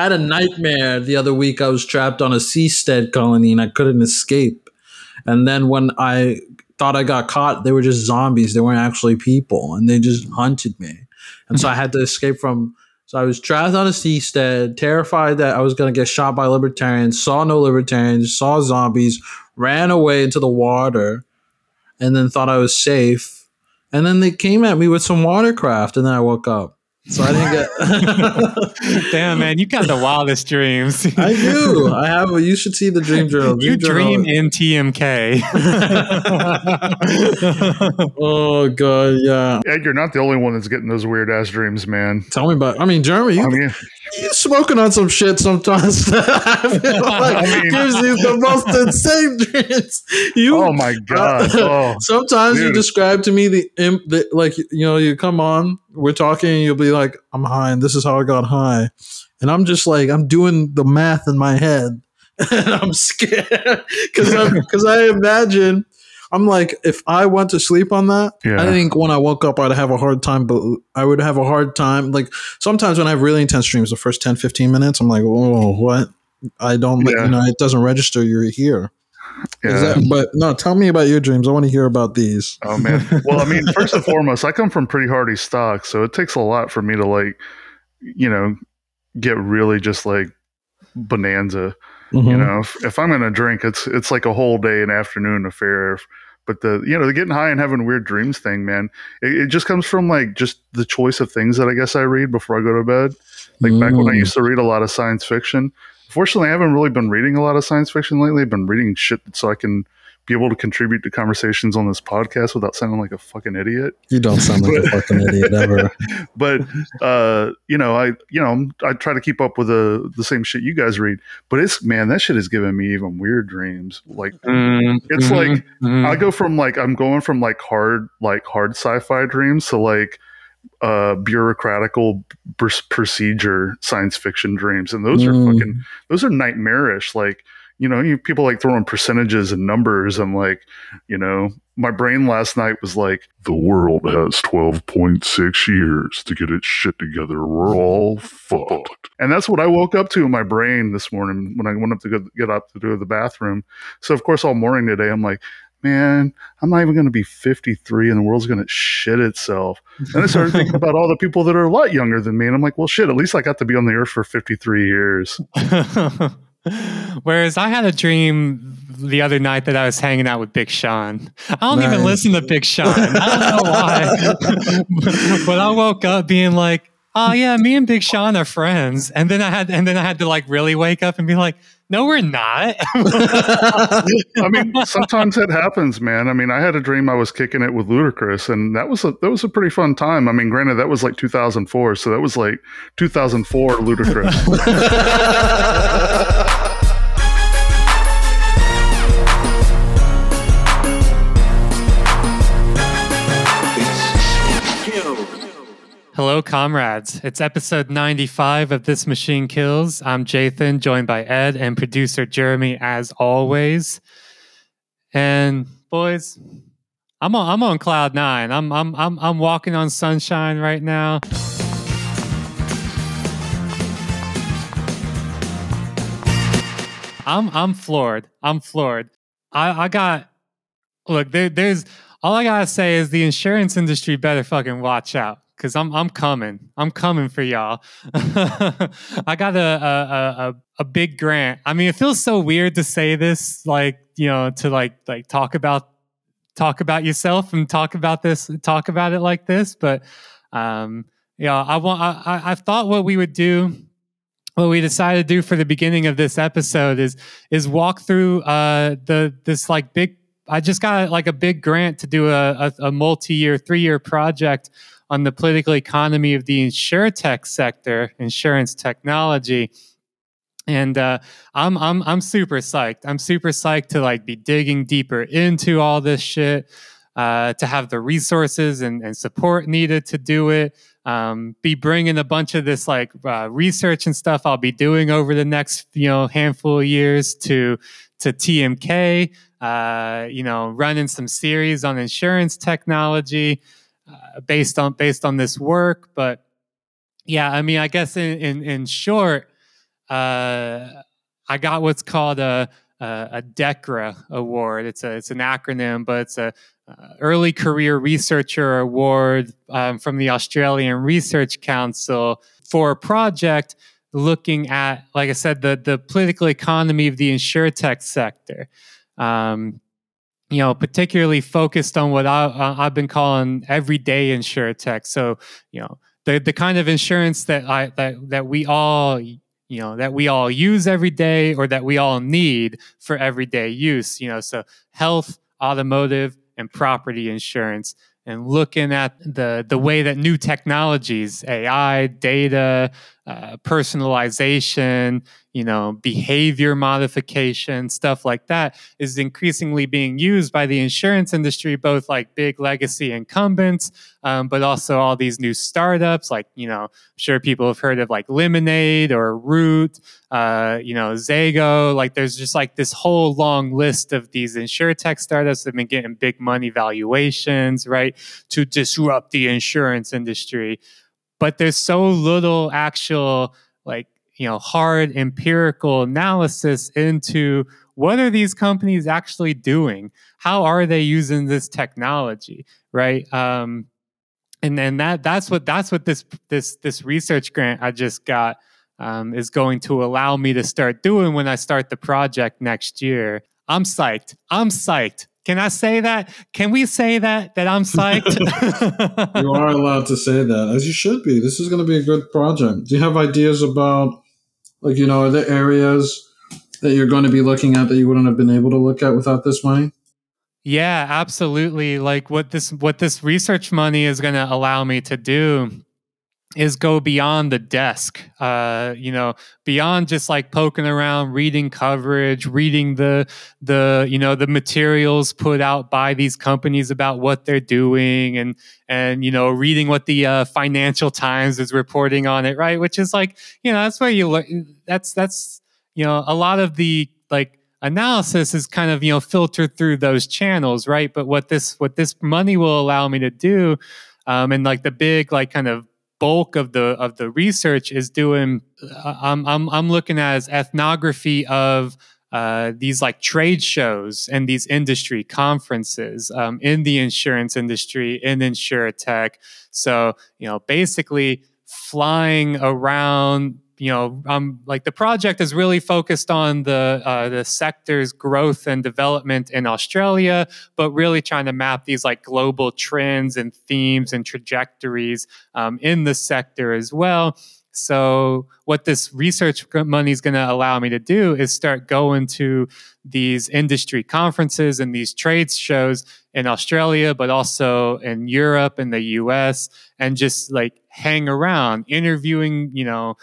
I had a nightmare the other week. I was trapped on a seastead colony and I couldn't escape. And then when I thought I got caught, they were just zombies. They weren't actually people, and they just hunted me. And so I had to escape from. So I was trapped on a seastead, terrified that I was going to get shot by libertarians. Saw no libertarians. Saw zombies. Ran away into the water, and then thought I was safe. And then they came at me with some watercraft, and then I woke up. So I didn't get. Damn, man, you got the wildest dreams. I do. I have. You should see the dream journal. Dream you dream journal. in TMK. oh god, yeah. Ed, you're not the only one that's getting those weird ass dreams, man. Tell me about. I mean, Jeremy, you, I mean, you're smoking on some shit sometimes. I feel like I mean, gives you the most insane dreams. You. Oh my uh, god. Oh, sometimes dude. you describe to me the, the like you know you come on we're talking you'll be like, I'm high and this is how I got high. And I'm just like, I'm doing the math in my head and I'm scared because because I imagine I'm like, if I went to sleep on that, yeah. I think when I woke up, I'd have a hard time, but I would have a hard time. Like sometimes when I have really intense dreams, the first 10, 15 minutes, I'm like, oh, what? I don't, yeah. you know, it doesn't register you're here. Yeah. That, but no, tell me about your dreams. I want to hear about these. Oh man. Well, I mean, first and foremost, I come from pretty hardy stock, so it takes a lot for me to like, you know, get really just like bonanza. Mm-hmm. You know, if, if I'm gonna drink, it's it's like a whole day and afternoon affair. But the you know the getting high and having weird dreams thing, man, it, it just comes from like just the choice of things that I guess I read before I go to bed. Like mm. back when I mm. used to read a lot of science fiction, Fortunately, I haven't really been reading a lot of science fiction lately. I've been reading shit so I can be able to contribute to conversations on this podcast without sounding like a fucking idiot. You don't sound like a fucking idiot ever. But uh, you know, I you know I try to keep up with the the same shit you guys read. But it's man, that shit has given me even weird dreams. Like mm-hmm. it's like mm-hmm. I go from like I'm going from like hard like hard sci-fi dreams to like uh, bureaucratical procedure science fiction dreams, and those mm. are fucking those are nightmarish. Like you know, you people like throwing percentages and numbers, and like you know, my brain last night was like, the world has twelve point six years to get its shit together. We're all fucked, and that's what I woke up to in my brain this morning when I went up to go, get up to do the bathroom. So of course, all morning today, I'm like, man, I'm not even going to be 53 and the world's going to shit itself. And I started thinking about all the people that are a lot younger than me. And I'm like, well, shit, at least I got to be on the earth for 53 years. Whereas I had a dream the other night that I was hanging out with Big Sean. I don't nice. even listen to Big Sean. I don't know why. but I woke up being like, oh yeah, me and Big Sean are friends. And then I had and then I had to like really wake up and be like, no, we're not. I mean, sometimes it happens, man. I mean, I had a dream I was kicking it with Ludacris, and that was a that was a pretty fun time. I mean, granted, that was like 2004, so that was like 2004 Ludacris. Hello, comrades. It's episode 95 of This Machine Kills. I'm Jathan, joined by Ed and producer Jeremy, as always. And boys, I'm on, I'm on cloud nine. I'm, I'm, I'm, I'm walking on sunshine right now. I'm, I'm floored. I'm floored. I, I got, look, there, there's, all I gotta say is the insurance industry better fucking watch out because I'm I'm coming. I'm coming for y'all. I got a, a a a big grant. I mean, it feels so weird to say this, like you know, to like like talk about talk about yourself and talk about this, talk about it like this. But um, yeah, I want. I I thought what we would do what we decided to do for the beginning of this episode is is walk through uh the this like big I just got like a big grant to do a, a, a multi-year, three-year project on the political economy of the insurtech sector, insurance technology. And uh, I'm I'm I'm super psyched. I'm super psyched to like be digging deeper into all this shit. uh, to have the resources and, and, support needed to do it. Um, be bringing a bunch of this like uh, research and stuff I'll be doing over the next you know handful of years to to TMK. Uh, you know, running some series on insurance technology uh, based on based on this work. But yeah, I mean, I guess in in, in short, uh, I got what's called a a DECRA award. It's a it's an acronym, but it's a uh, early career researcher award um, from the Australian Research Council for a project looking at, like I said, the the political economy of the insurtech sector. Um, you know, particularly focused on what I, have been calling everyday insurtech. So, you know, the the kind of insurance that I that that we all you know that we all use every day or that we all need for everyday use you know so health automotive and property insurance and looking at the the way that new technologies ai data uh, personalization you know, behavior modification, stuff like that is increasingly being used by the insurance industry, both like big legacy incumbents, um, but also all these new startups. Like, you know, I'm sure people have heard of like Lemonade or Root, uh, you know, Zego. Like, there's just like this whole long list of these insurtech startups that have been getting big money valuations, right, to disrupt the insurance industry. But there's so little actual like you know hard empirical analysis into what are these companies actually doing? How are they using this technology right? Um, and then that that's what that's what this this this research grant i just got um, is going to allow me to start doing when i start the project next year. I'm psyched. I'm psyched can I say that? Can we say that that I'm psyched? you are allowed to say that, as you should be. This is going to be a good project. Do you have ideas about like, you know, are there areas that you're going to be looking at that you wouldn't have been able to look at without this money? Yeah, absolutely. Like what this what this research money is going to allow me to do is go beyond the desk uh, you know beyond just like poking around reading coverage reading the the you know the materials put out by these companies about what they're doing and and you know reading what the uh, financial times is reporting on it right? Which is like you know that's where you look that's that's you know a lot of the like analysis is kind of you know filtered through those channels right? But what this what this money will allow me to do um, and like the big like kind of bulk of the of the research is doing uh, I'm I'm I'm looking at as ethnography of uh, these like trade shows and these industry conferences um, in the insurance industry in insurtech. So you know, basically flying around you know, um, like the project is really focused on the uh, the sector's growth and development in Australia, but really trying to map these like global trends and themes and trajectories um, in the sector as well. So, what this research money is going to allow me to do is start going to these industry conferences and these trade shows in Australia, but also in Europe and the US, and just like hang around interviewing, you know,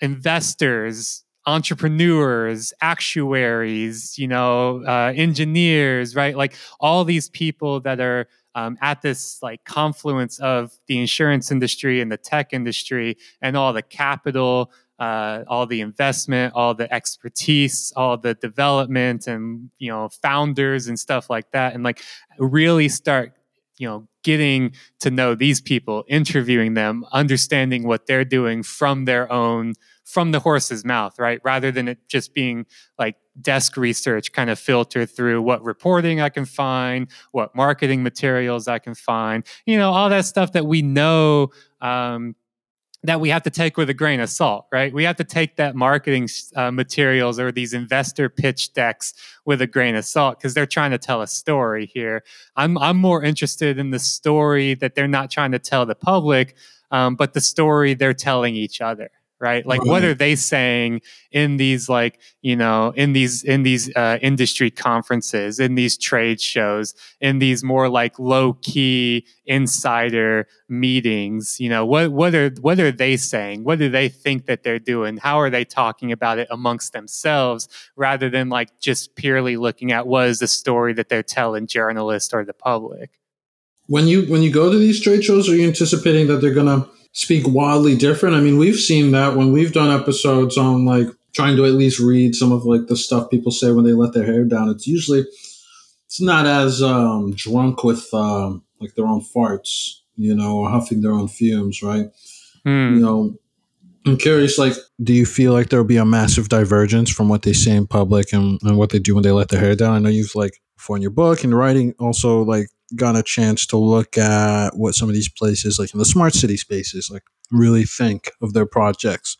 investors, entrepreneurs, actuaries, you know, uh, engineers, right? Like all these people that are um, at this like confluence of the insurance industry and the tech industry and all the capital, uh, all the investment, all the expertise, all the development, and you know, founders and stuff like that, and like really start you know getting to know these people interviewing them understanding what they're doing from their own from the horse's mouth right? Rather than it just being like desk research kind of filtered through what reporting i can find what marketing materials i can find you know all that stuff that we know um, that we have to take with a grain of salt, right? We have to take that marketing uh, materials or these investor pitch decks with a grain of salt because they're trying to tell a story here. I'm I'm more interested in the story that they're not trying to tell the public, um, but the story they're telling each other, right? Like right. what are they saying in these like you know in these in these uh, industry conferences in these trade shows in these more like low key insider meetings? You know what what are what are they saying? What do they think that they're doing? How are they talking about it amongst themselves rather than like just purely looking at what is the story that they're telling journalists or the public? When you when you go to these trade shows are you anticipating that they're gonna speak wildly different. I mean, we've seen that when we've done episodes on like trying to at least read some of like the stuff people say when they let their hair down. It's usually it's not as um, drunk with um, like their own farts, you know, or huffing their own fumes, right? Mm. You know, I'm curious, like, do you feel like there'll be a massive divergence from what they say in public and, and what they do when they let their hair down? I know you've like for in your book and writing also like got a chance to look at what some of these places, like in the smart city spaces, like really think of their projects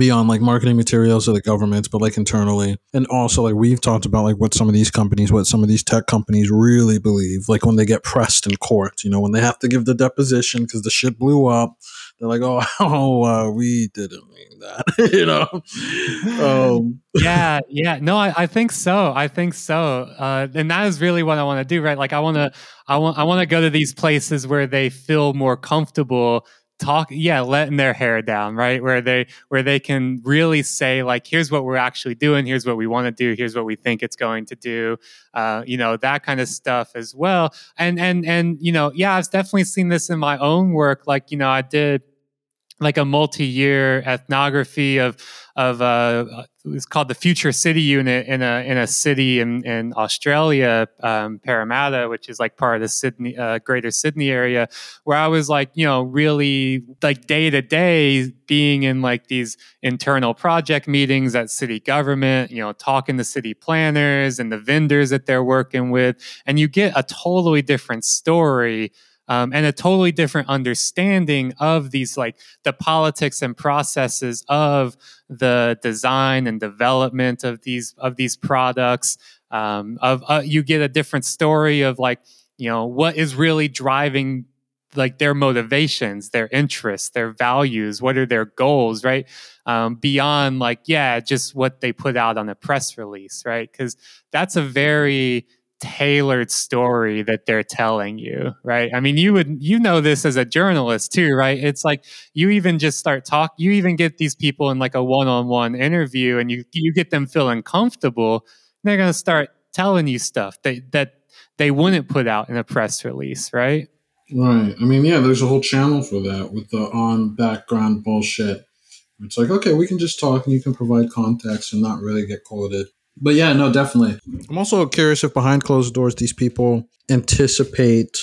beyond like marketing materials of the governments, but like internally. And also like we've talked about like what some of these companies, what some of these tech companies really believe, like when they get pressed in court, you know, when they have to give the deposition because the shit blew up they're like, oh, oh uh, we didn't mean that, you know? Um. yeah, yeah. No, I, I, think so. I think so. Uh, and that is really what I want to do, right? Like, I want to, I want, I want to go to these places where they feel more comfortable talk yeah letting their hair down right? Where they where they can really say like here's what we're actually doing. Here's what we want to do. Here's what we think it's going to do. Uh, you know that kind of stuff as well. And and and you know yeah i've definitely seen this in my own work. Like you know i did like a multi-year ethnography of of uh, it's called the Future City Unit in a in a city in in Australia, um, Parramatta, which is like part of the Sydney uh, Greater Sydney area, where I was like you know really like day to day being in like these internal project meetings at city government, you know, talking to city planners and the vendors that they're working with, and you get a totally different story um, and a totally different understanding of these like the politics and processes of the design and development of these of these products. Um, of uh, you get a different story of like you know what is really driving like their motivations their interests their values what are their goals right? Um, beyond like yeah just what they put out on a press release right? Because that's a very tailored story that they're telling you right? I mean you would you know this as a journalist too right? It's like you even just start talk you even get these people in like a one-on-one interview and you you get them feeling comfortable they're going to start telling you stuff that that they wouldn't put out in a press release right? Right. I mean yeah there's a whole channel for that with the on background bullshit. It's like okay we can just talk and you can provide context and not really get quoted but yeah, no, definitely. I'm also curious if behind closed doors, these people anticipate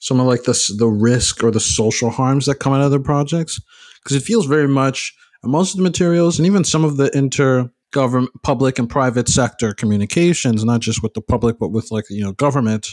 some of like the the risk or the social harms that come out of their projects, because it feels very much most of the materials and even some of the inter government, public and private sector communications, not just with the public but with like you know government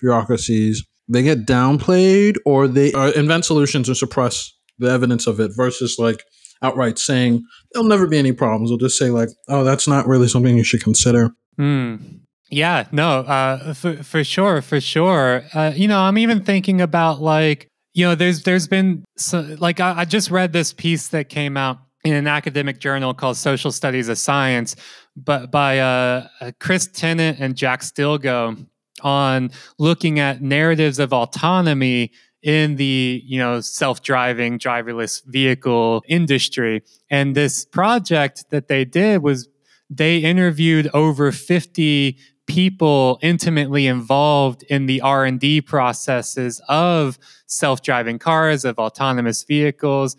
bureaucracies, they get downplayed or they uh, invent solutions to suppress the evidence of it versus like outright saying there'll never be any problems. They'll just say like, "Oh, that's not really something you should consider." Mm. Yeah, no, uh, for for sure, for sure. Uh, you know, I'm even thinking about like, you know, there's there's been so, like I, I just read this piece that came out in an academic journal called Social Studies of Science, but by uh, uh Chris Tennant and Jack Stilgoe on looking at narratives of autonomy in the you know self-driving driverless vehicle industry. And this project that they did was they interviewed over 50 people intimately involved in the r&d processes of self-driving cars of autonomous vehicles.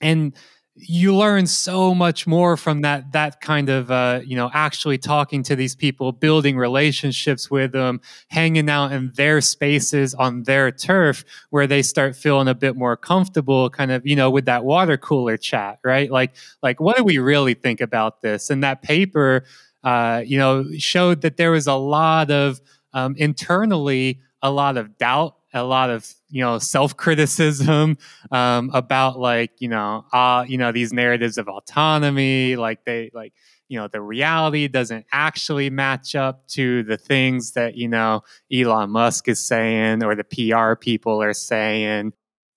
And you learn so much more from that that kind of uh, you know actually talking to these people building relationships with them hanging out in their spaces on their turf where they start feeling a bit more comfortable kind of you know with that water cooler chat right? Like like what do we really think about this? And that paper uh, you know showed that there was a lot of um, internally a lot of doubt a lot of you know self criticism um, about like you know uh, you know these narratives of autonomy like they like you know the reality doesn't actually match up to the things that you know Elon Musk is saying or the PR people are saying.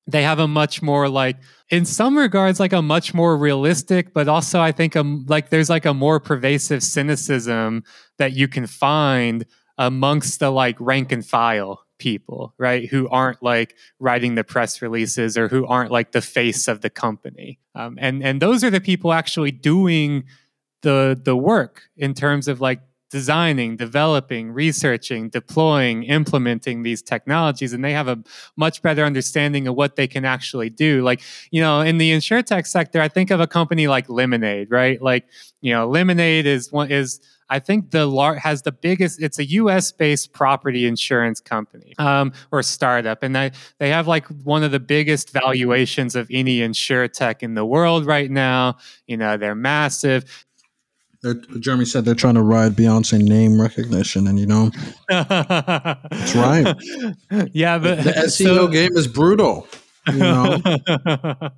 They have a much more like in some regards like a much more realistic but also i think um like there's like a more pervasive cynicism that you can find amongst the like rank and file people right who aren't like writing the press releases or who aren't like the face of the company um, and and those are the people actually doing the the work in terms of like designing, developing, researching, deploying, implementing these technologies, and they have a much better understanding of what they can actually do. Like, you know, in the insurtech sector, I think of a company like Lemonade, right? Like, you know, Lemonade is one is I think the lar- has the biggest. It's a U.S. based property insurance company um, or startup, and they they have like one of the biggest valuations of any insurtech in the world right now. You know, they're massive. They're, Jeremy said they're trying to ride Beyonce name recognition, and you know, that's right. Yeah, but the SEO so, game is brutal. You know?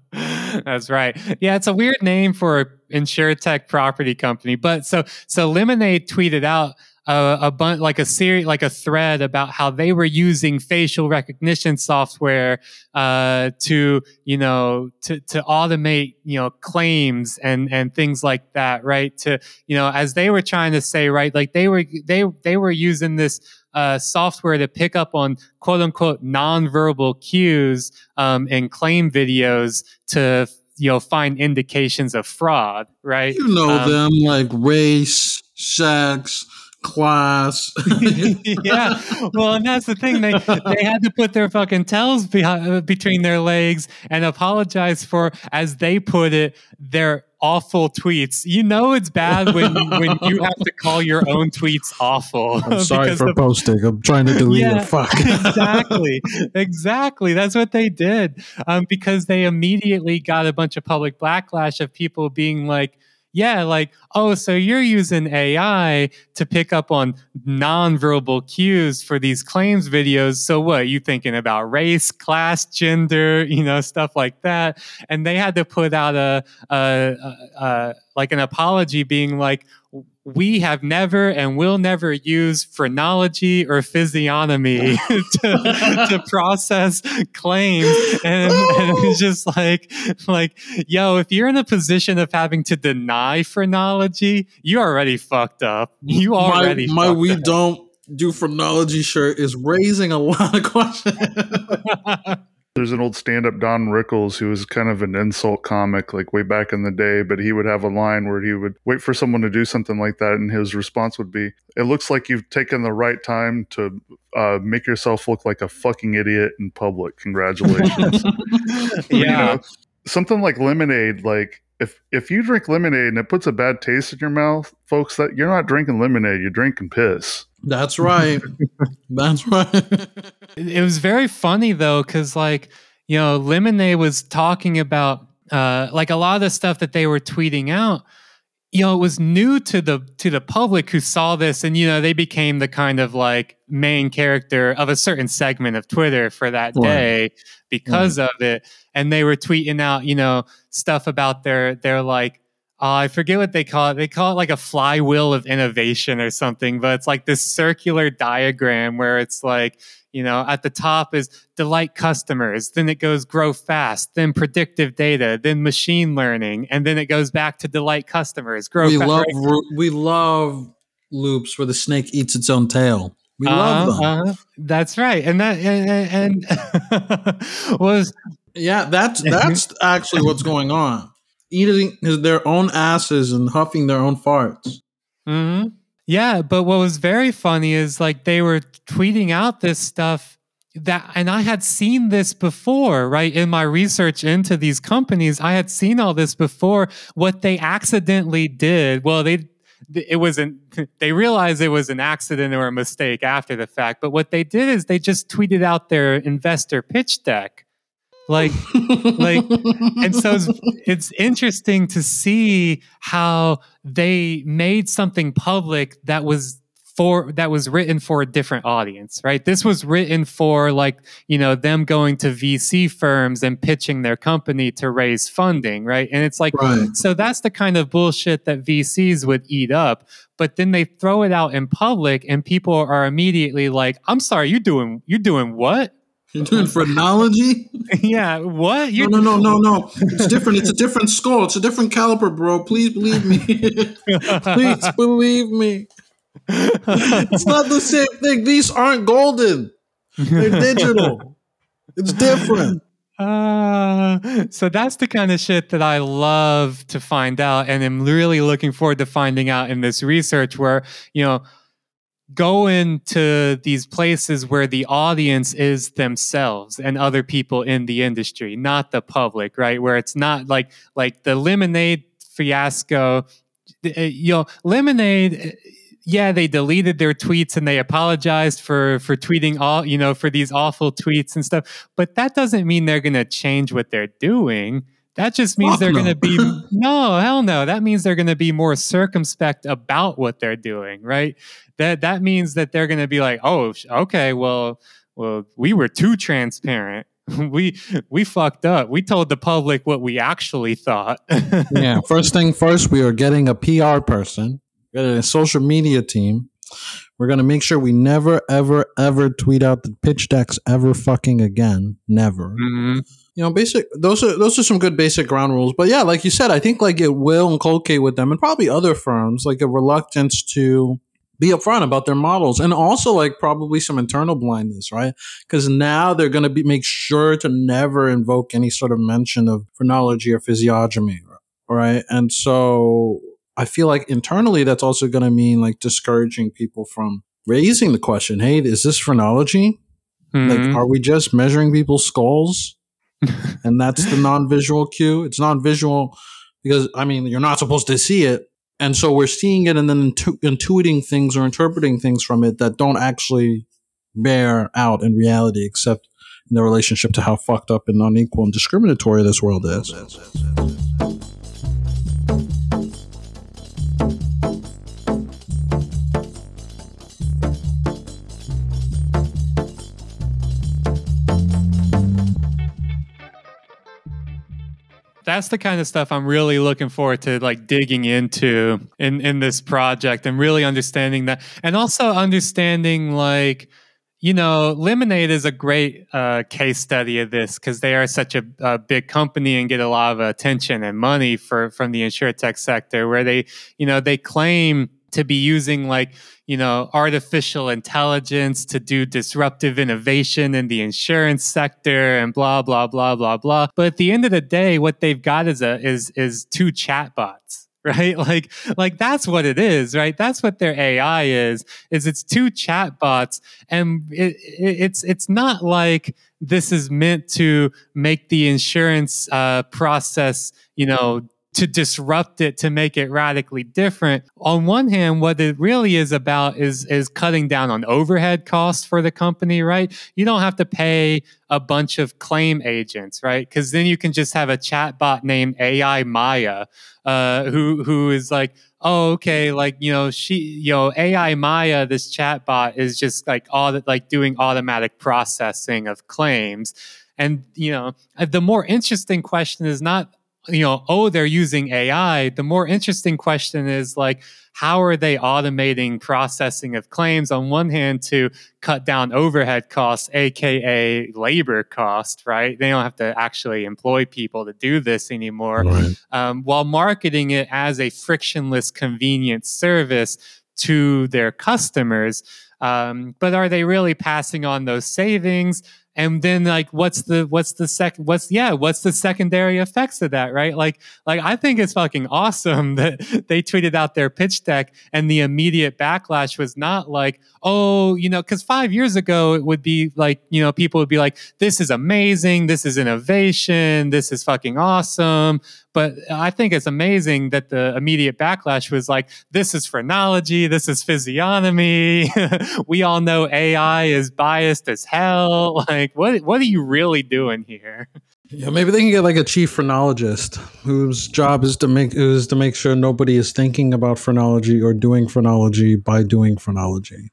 that's right. Yeah, it's a weird name for an insurtech property company. But so so Lemonade tweeted out a, a bunch like a series like a thread about how they were using facial recognition software uh, to you know to to automate you know claims and and things like that right to you know as they were trying to say right like they were they they were using this uh, software to pick up on quote unquote nonverbal cues um, in claim videos to you know find indications of fraud right you know um, them like race sex class. yeah. Well, and that's the thing. They they had to put their fucking tails behind, between their legs and apologize for, as they put it, their awful tweets. You know it's bad when when you have to call your own tweets awful. I'm sorry for of, posting. I'm trying to delete yeah, it. Fuck. exactly. Exactly. That's what they did. Um, because they immediately got a bunch of public backlash of people being like, yeah, like, oh, so you're using AI to pick up on nonverbal cues for these claims videos. So what? You thinking about race, class, gender, you know, stuff like that. And they had to put out a, a, a, a like an apology being like, we have never and will never use phrenology or physiognomy to, to, process claims. And, and, it's just like, like, yo, if you're in a position of having to deny phrenology, you already fucked up. You already my, my we up. don't do phrenology shirt is raising a lot of questions. There's an old stand up Don Rickles who was kind of an insult comic like way back in the day, but he would have a line where he would wait for someone to do something like that, and his response would be, It looks like you've taken the right time to uh, make yourself look like a fucking idiot in public. Congratulations. yeah. You know, something like lemonade, like if if you drink lemonade and it puts a bad taste in your mouth, folks, that you're not drinking lemonade, you're drinking piss. That's right. That's right. it was very funny though, because like you know, Lemonade was talking about uh, like a lot of the stuff that they were tweeting out. You know, it was new to the to the public who saw this, and you know, they became the kind of like main character of a certain segment of Twitter for that day because right. of it. And they were tweeting out, you know, stuff about their their like uh, I forget what they call it. They call it like a flywheel of innovation or something, but it's like this circular diagram where it's like, you know, at the top is delight customers, then it goes grow fast, then predictive data, then machine learning, and then it goes back to delight customers, grow we fast. Love, right? We love loops where the snake eats its own tail. We uh, love them. Uh, that's right. And that, and, and was. Yeah, that's, that's actually what's going on eating their own asses and huffing their own farts. Mm-hmm. Yeah, but what was very funny is like they were tweeting out this stuff that, and I had seen this before, right? In my research into these companies, I had seen all this before. What they accidentally did, well, they it wasn't they realized it was an accident or a mistake after the fact but what they did is they just tweeted out their investor pitch deck like like and so it's, it's, interesting to see how they made something public that was for that was written for a different audience right? This was written for like you know them going to vc firms and pitching their company to raise funding right? And it's like right. so that's the kind of bullshit that vcs would eat up but then they throw it out in public and people are immediately like i'm sorry you're doing you're doing what You're doing phrenology? yeah. What? No, no, no, no, no. It's different. It's a different skull. It's a different caliper, bro. Please believe me. Please believe me. It's not the same thing. These aren't golden. They're digital. It's different. Uh, so that's the kind of shit that I love to find out, and I'm really looking forward to finding out in this research where you know go into these places where the audience is themselves and other people in the industry, not the public, right? Where it's not like like the lemonade fiasco. Eh, you know, lemonade eh, yeah, they deleted their tweets and they apologized for for tweeting all, you know, for these awful tweets and stuff. But that doesn't mean they're going to change what they're doing. That just means Fuck they're no. going to be no, hell no. That means they're going to be more circumspect about what they're doing, right? That that means that they're going to be like, "Oh, okay, well, well, we were too transparent. we we fucked up. We told the public what we actually thought." yeah, first thing first, we are getting a PR person a social media team. We're going to make sure we never, ever, ever tweet out the pitch decks ever fucking again. Never. Mm-hmm. You know, basic. Those are those are some good basic ground rules. But yeah, like you said, I think like it will inculcate with them and probably other firms like a reluctance to be upfront about their models and also like probably some internal blindness, right? Because now they're going to be make sure to never invoke any sort of mention of phrenology or physiognomy, right? And so I feel like internally that's also going to mean like discouraging people from raising the question, "Hey, is this phrenology? Mm-hmm. Like, are we just measuring people's skulls?" and that's the non-visual cue. It's non-visual because I mean you're not supposed to see it, and so we're seeing it and then intu- intuiting things or interpreting things from it that don't actually bear out in reality, except in the relationship to how fucked up and unequal and discriminatory this world is. That's the kind of stuff I'm really looking forward to like digging into in in this project and really understanding that and also understanding like you know lemonade is a great uh, case study of this because they are such a, a, big company and get a lot of attention and money for from the insurtech sector where they you know they claim to be using like you know artificial intelligence to do disruptive innovation in the insurance sector and blah blah blah blah blah. But at the end of the day what they've got is a is is two chatbots right? Like like that's what it is right? That's what their ai is is it's two chatbots. And it, it, it's it's not like this is meant to make the insurance uh, process you know to disrupt it to make it radically different. On one hand, what it really is about is is cutting down on overhead costs for the company, right? You don't have to pay a bunch of claim agents, right? Because then you can just have a chatbot named AI Maya, uh, who who is like, oh, okay, like you know, she, you know, AI Maya, this chatbot is just like all that, like doing automatic processing of claims. And you know, the more interesting question is not you know, oh, they're using AI. The more interesting question is like, how are they automating processing of claims on one hand to cut down overhead costs, aka labor cost, right? They don't have to actually employ people to do this anymore, right. um, while marketing it as a frictionless, convenient service to their customers. Um, but are they really passing on those savings? And then like what's the what's the second what's yeah what's the secondary effects of that right like like i think it's fucking awesome that they tweeted out their pitch deck and the immediate backlash was not like oh you know because five years ago it would be like you know people would be like this is amazing this is innovation this is fucking awesome but I think it's amazing that the immediate backlash was like, this is phrenology, this is physiognomy. we all know AI is biased as hell. Like, what what are you really doing here? Yeah, maybe they can get like a chief phrenologist whose job is to make is to make sure nobody is thinking about phrenology or doing phrenology by doing phrenology.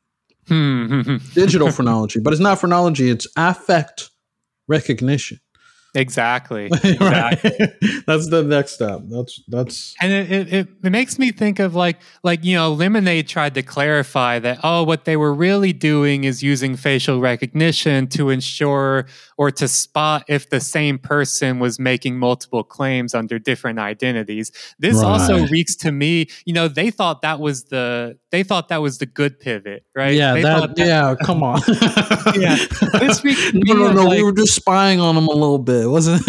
Hmm. Digital phrenology, but it's not phrenology; it's affect recognition. Exactly. Exactly. that's the next step. That's that's and it, it, it makes me think of like like you know Lemonade tried to clarify that oh what they were really doing is using facial recognition to ensure or to spot if the same person was making multiple claims under different identities. This right. also reeks to me, you know, they thought that was the they thought that was the good pivot, right? Yeah, that, that, yeah, come on. yeah. This no, no, no, like, we were just spying on them a little bit it, wasn't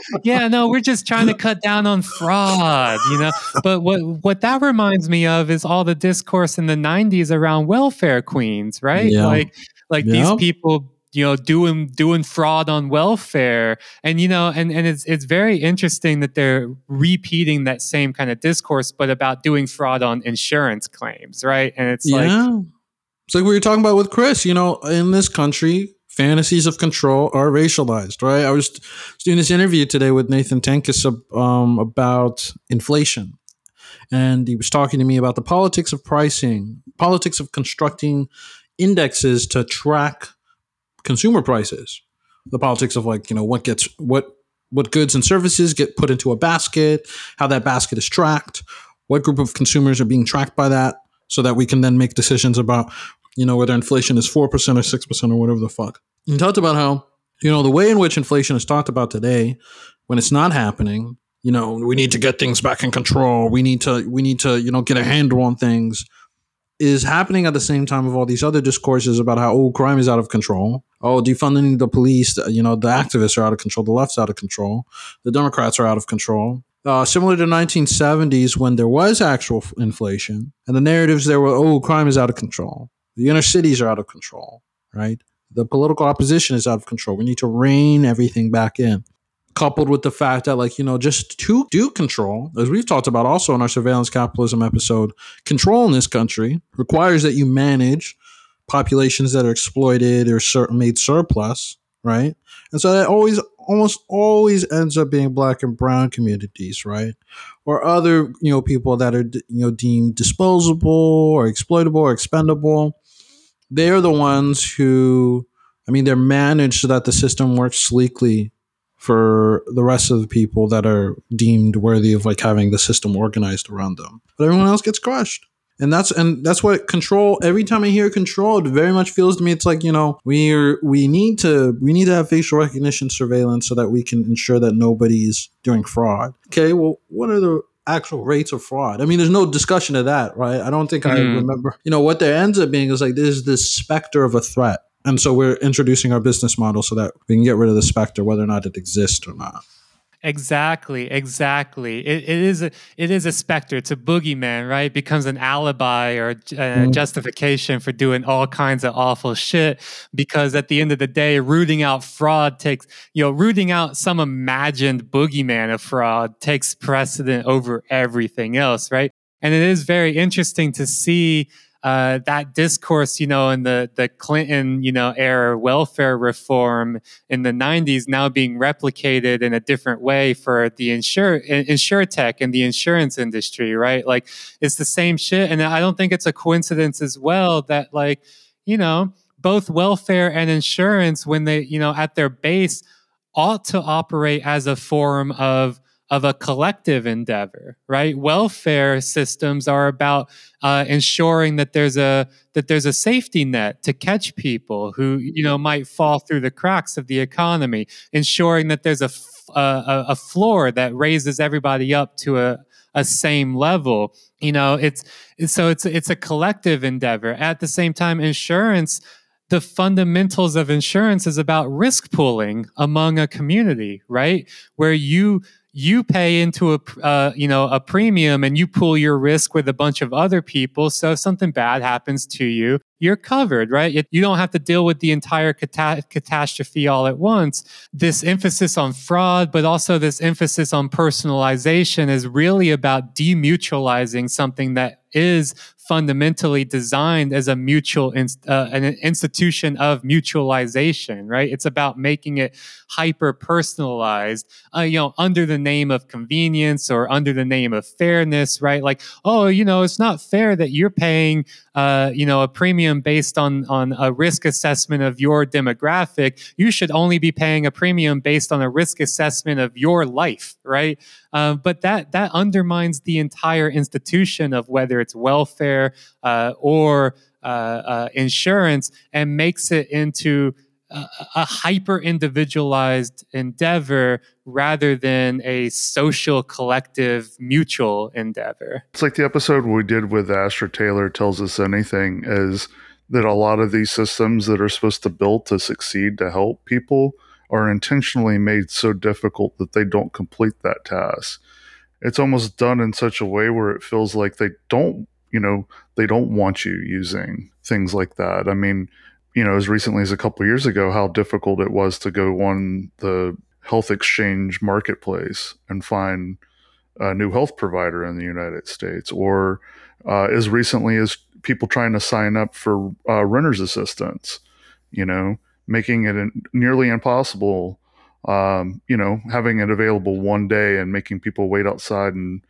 yeah, no, we're just trying to cut down on fraud, you know. But what what that reminds me of is all the discourse in the '90s around welfare queens, right? Yeah. Like like yeah. these people you know doing doing fraud on welfare and you know and and it's it's very interesting that they're repeating that same kind of discourse but about doing fraud on insurance claims right and it's yeah. like it's like we were talking about with Chris you know in this country fantasies of control are racialized, right? I was doing this interview today with Nathan Tankus um, about inflation. And he was talking to me about the politics of pricing, politics of constructing indexes to track consumer prices, the politics of like, you know, what gets, what, what goods and services get put into a basket, how that basket is tracked, what group of consumers are being tracked by that, so that we can then make decisions about you know, whether inflation is 4% or 6% or whatever the fuck. And talked about how, you know, the way in which inflation is talked about today, when it's not happening, you know, we need to get things back in control. We need to, we need to, you know, get a handle on things is happening at the same time of all these other discourses about how, oh, crime is out of control. Oh, defunding the police, you know, the activists are out of control. The left's out of control. The Democrats are out of control. Uh, similar to 1970s when there was actual inflation and the narratives there were, oh, crime is out of control. The inner cities are out of control, right? The political opposition is out of control. We need to rein everything back in. Coupled with the fact that, like, you know, just to do control, as we've talked about also in our surveillance capitalism episode, control in this country requires that you manage populations that are exploited or certain made surplus, right? And so that always almost always ends up being black and brown communities, right? Or other, you know, people that are you know deemed disposable or exploitable or expendable they're the ones who, I mean, they're managed so that the system works sleekly for the rest of the people that are deemed worthy of like having the system organized around them. But everyone else gets crushed. And that's and that's what control every time I hear control, it very much feels to me it's like, you know, we're we need to we need to have facial recognition surveillance so that we can ensure that nobody's doing fraud. Okay, well, what are the actual rates of fraud. I mean, there's no discussion of that, right? I don't think mm. I hmm. remember. You know, what there ends up being is like there's this specter of a threat. And so we're introducing our business model so that we can get rid of the specter, whether or not it exists or not. Exactly, exactly. It, it is a it is a specter. It's a boogeyman, right? It becomes an alibi or mm. justification for doing all kinds of awful shit. Because at the end of the day, rooting out fraud takes you know rooting out some imagined boogeyman of fraud takes precedent over everything else, right? And it is very interesting to see uh, that discourse, you know, in the the Clinton, you know, era welfare reform in the '90s now being replicated in a different way for the insure insurtech and the insurance industry, right? Like it's the same shit, and I don't think it's a coincidence as well that like you know both welfare and insurance, when they you know at their base, ought to operate as a form of of a collective endeavor, right? Welfare systems are about uh, ensuring that there's a that there's a safety net to catch people who you know might fall through the cracks of the economy, ensuring that there's a a, a floor that raises everybody up to a a same level. You know, it's so it's it's a collective endeavor. At the same time, insurance the fundamentals of insurance is about risk pooling among a community, right? Where you you pay into a uh, you know a premium and you pool your risk with a bunch of other people. So if something bad happens to you you're covered right? You don't have to deal with the entire cata- catastrophe all at once. This emphasis on fraud but also this emphasis on personalization is really about demutualizing something that is fundamentally designed as a mutual inst- uh, an institution of mutualization, right? It's about making it hyper personalized, uh, you know, under the name of convenience or under the name of fairness, right? Like, oh, you know, it's not fair that you're paying, uh, you know, a premium based on on a risk assessment of your demographic. You should only be paying a premium based on a risk assessment of your life, right? Uh, but that that undermines the entire institution of whether it's welfare uh, or uh, uh insurance, and makes it into a, a hyper individualized endeavor rather than a social collective mutual endeavor. It's like the episode we did with Astra Taylor tells us anything is that a lot of these systems that are supposed to build to succeed to help people are intentionally made so difficult that they don't complete that task. It's almost done in such a way where it feels like they don't, you know, they don't want you using things like that. I mean, you know, as recently as a couple years ago, how difficult it was to go on the health exchange marketplace and find a new health provider in the United States, or uh, as recently as people trying to sign up for uh, renter's assistance, you know, making it nearly impossible. Um, you know, having it available one day and making people wait outside in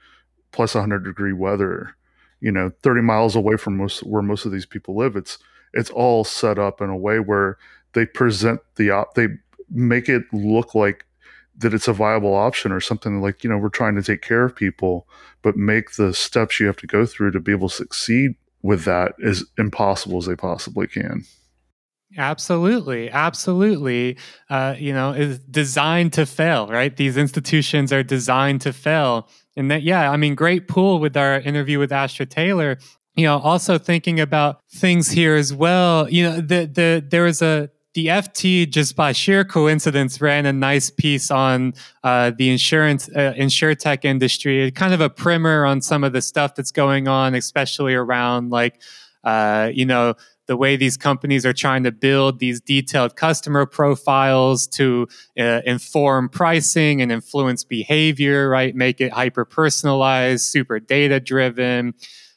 plus 100 degree weather, you know, 30 miles away from most where most of these people live. It's it's all set up in a way where they present the op they make it look like that it's a viable option or something like you know we're trying to take care of people but make the steps you have to go through to be able to succeed with that as impossible as they possibly can Absolutely, absolutely. Uh, you know, is designed to fail, right? These institutions are designed to fail, and that, yeah, I mean, great pool with our interview with Astra Taylor you know, also thinking about things here as well. You know, the the there was a the FT just by sheer coincidence ran a nice piece on uh, the insurance uh, tech industry, kind of a primer on some of the stuff that's going on, especially around like uh, you know the way these companies are trying to build these detailed customer profiles to uh, inform pricing and influence behavior, right? Make it hyper personalized, super data driven.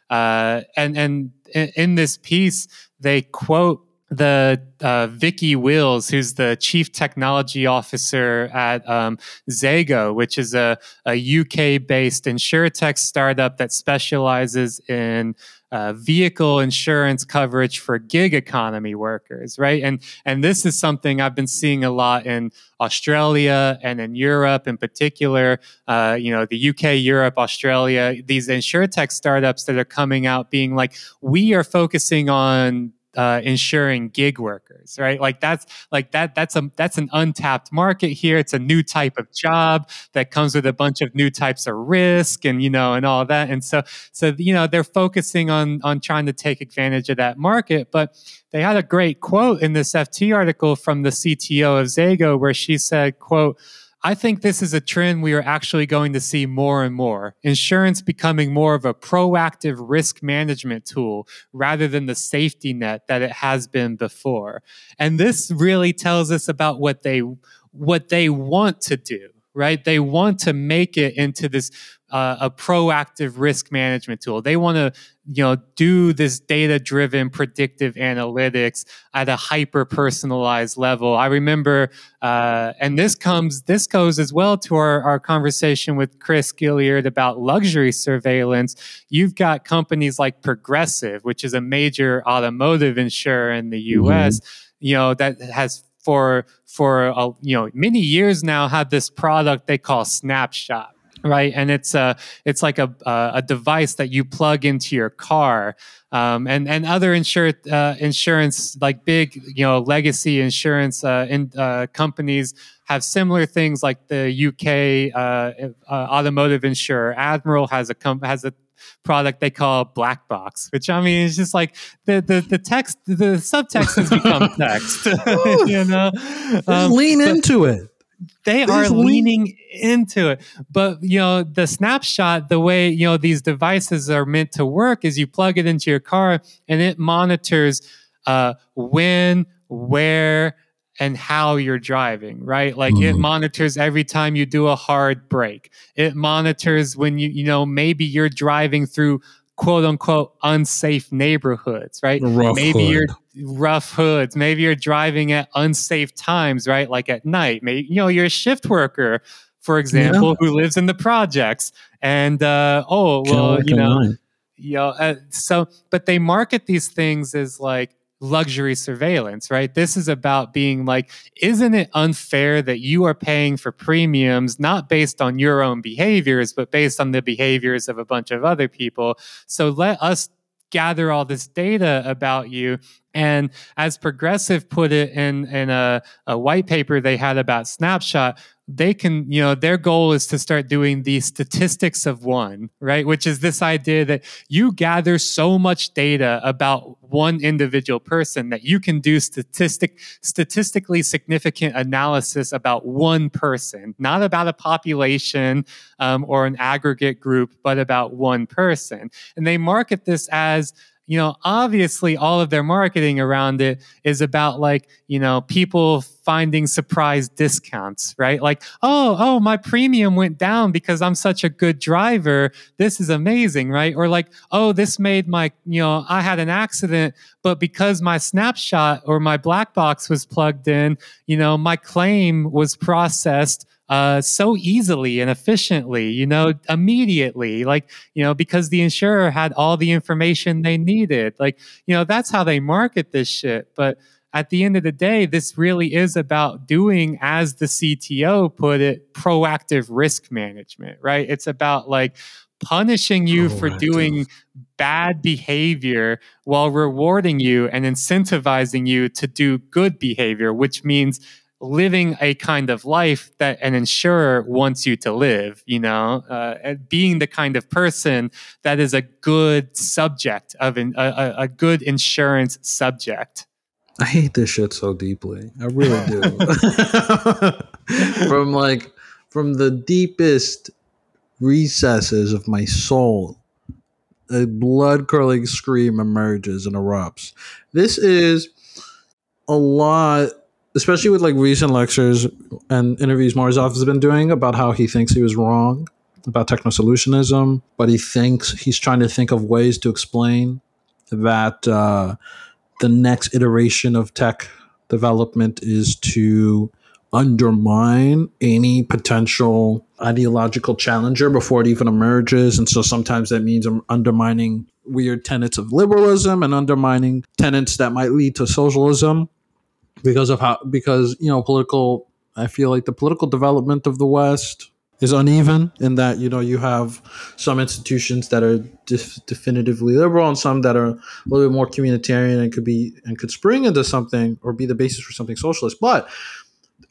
Uh, and and in this piece, they quote the uh, Vicky Wills, who's the chief technology officer at um, Zego, which is a, a UK based insurtech startup that specializes in uh, vehicle insurance coverage for gig economy workers, right? And and this is something I've been seeing a lot in Australia and in Europe in particular. Uh, you know, the UK, Europe, Australia. These insurtech startups that are coming out, being like, we are focusing on uh, insuring gig workers, right? Like that's like that that's a that's an untapped market here. It's a new type of job that comes with a bunch of new types of risk and you know and all that. And so so you know they're focusing on on trying to take advantage of that market. But they had a great quote in this FT article from the CTO of Zego where she said, "quote." I think this is a trend we are actually going to see more and more. Insurance becoming more of a proactive risk management tool rather than the safety net that it has been before. And this really tells us about what they what they want to do right? They want to make it into this uh, a proactive risk management tool. They want to, you know, do this data-driven predictive analytics at a hyper personalized level. I remember, uh, and this comes, this goes as well to our, our conversation with Chris Gilliard about luxury surveillance. You've got companies like Progressive, which is a major automotive insurer in the U.S. Mm-hmm. You know that has for for a, you know many years now had this product they call Snapshot right and it's a it's like a a device that you plug into your car um, and and other insur- uh, insurance like big you know legacy insurance uh, in, uh, companies have similar things like the UK uh, uh, automotive insurer Admiral has a com- has a product they call black box, which I mean it's just like the the, the text the subtext has become text. you know, um, lean into it. They are leaning into it. But you know, the snapshot, the way you know these devices are meant to work is you plug it into your car and it monitors uh, when, where, and how you're driving, right? Like mm-hmm. it monitors every time you do a hard brake. It monitors when you, you know, maybe you're driving through quote unquote unsafe neighborhoods, right? Rough maybe hood. you're rough hoods. Maybe you're driving at unsafe times, right? Like at night. Maybe you know you're a shift worker, for example, who lives in the projects. And uh, oh well, you know, you know, uh, so but they market these things as like luxury surveillance, right? This is about being like, isn't it unfair that you are paying for premiums not based on your own behaviors, but based on the behaviors of a bunch of other people? So let us gather all this data about you. And as Progressive put it in, in a, a white paper they had about Snapshot, they can, you know, their goal is to start doing the statistics of one, right? Which is this idea that you gather so much data about one individual person that you can do statistic statistically significant analysis about one person, not about a population um, or an aggregate group, but about one person. And they market this as you know, obviously all of their marketing around it is about like, you know, people finding surprise discounts, right? Like, oh, oh, my premium went down because I'm such a good driver. This is amazing, right? Or like, oh, this made my, you know, I had an accident, but because my snapshot or my black box was plugged in, you know, my claim was processed uh, so easily and efficiently, you know, immediately, like, you know, because the insurer had all the information they needed. Like, you know, that's how they market this shit. But at the end of the day, this really is about doing, as the CTO put it, proactive risk management, right? It's about like punishing you for doing bad behavior while rewarding you and incentivizing you to do good behavior, which means living a kind of life that an insurer wants you to live, you know, uh, being the kind of person that is a good subject of an, a, a- a good insurance subject. I hate this shit so deeply. I really do. from like from the deepest recesses of my soul, a blood curdling scream emerges and erupts. This is a lot, especially with like recent lectures and interviews Morozov has been doing about how he thinks he was wrong about techno solutionism, but he thinks he's trying to think of ways to explain that uh, the next iteration of tech development is to undermine any potential ideological challenger before it even emerges. And so sometimes that means undermining weird tenets of liberalism and undermining tenets that might lead to socialism because of how, because, you know, political, I feel like the political development of the West is uneven in that, you know, you have some institutions that are def- definitively liberal and some that are a little bit more communitarian and could be, and could spring into something or be the basis for something socialist. But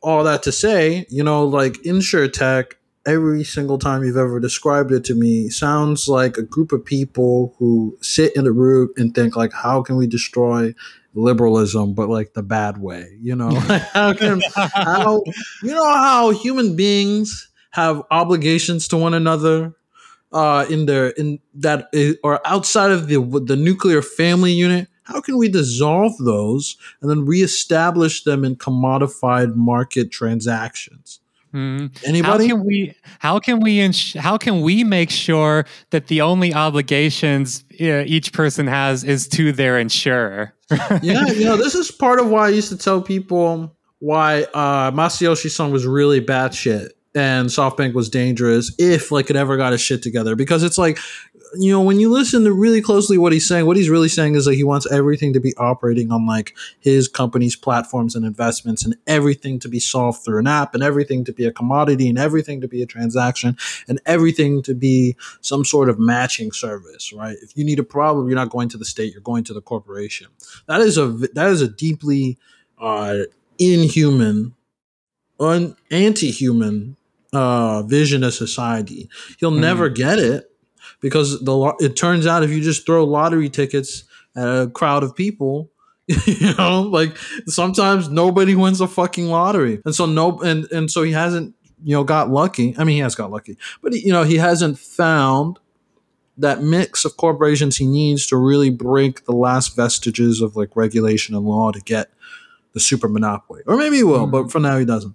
all that to say, you know, like InsurTech, every single time you've ever described it to me, sounds like a group of people who sit in a room and think like, how can we destroy liberalism, but like the bad way? You know, how can how you know how human beings have obligations to one another uh in their in that or outside of the the nuclear family unit how can we dissolve those and then reestablish them in commodified market transactions Hmm. anybody How can we? How can we? Ins- how can we make sure that the only obligations uh, each person has is to their insurer? Yeah, you know, this is part of why I used to tell people why uh Masayoshi Son was really bad shit and SoftBank was dangerous if like it ever got his shit together. Because it's like, you know, when you listen to really closely what he's saying, what he's really saying is that he wants everything to be operating on like his company's platforms and investments and everything to be solved through an app and everything to be a commodity and everything to be a transaction and everything to be some sort of matching service, right? If you need a problem, you're not going to the state, you're going to the corporation. That is a that is a deeply uh, inhuman, un, anti-human uh, vision of society. He'll Hmm. never get it because the it turns out if you just throw lottery tickets at a crowd of people. You know, like sometimes nobody wins a fucking lottery, and so no, and and so he hasn't, you know, got lucky. I mean, he has got lucky, but he, you know, he hasn't found that mix of corporations he needs to really break the last vestiges of like regulation and law to get the super monopoly. Or maybe he will, but hmm. for now he doesn't.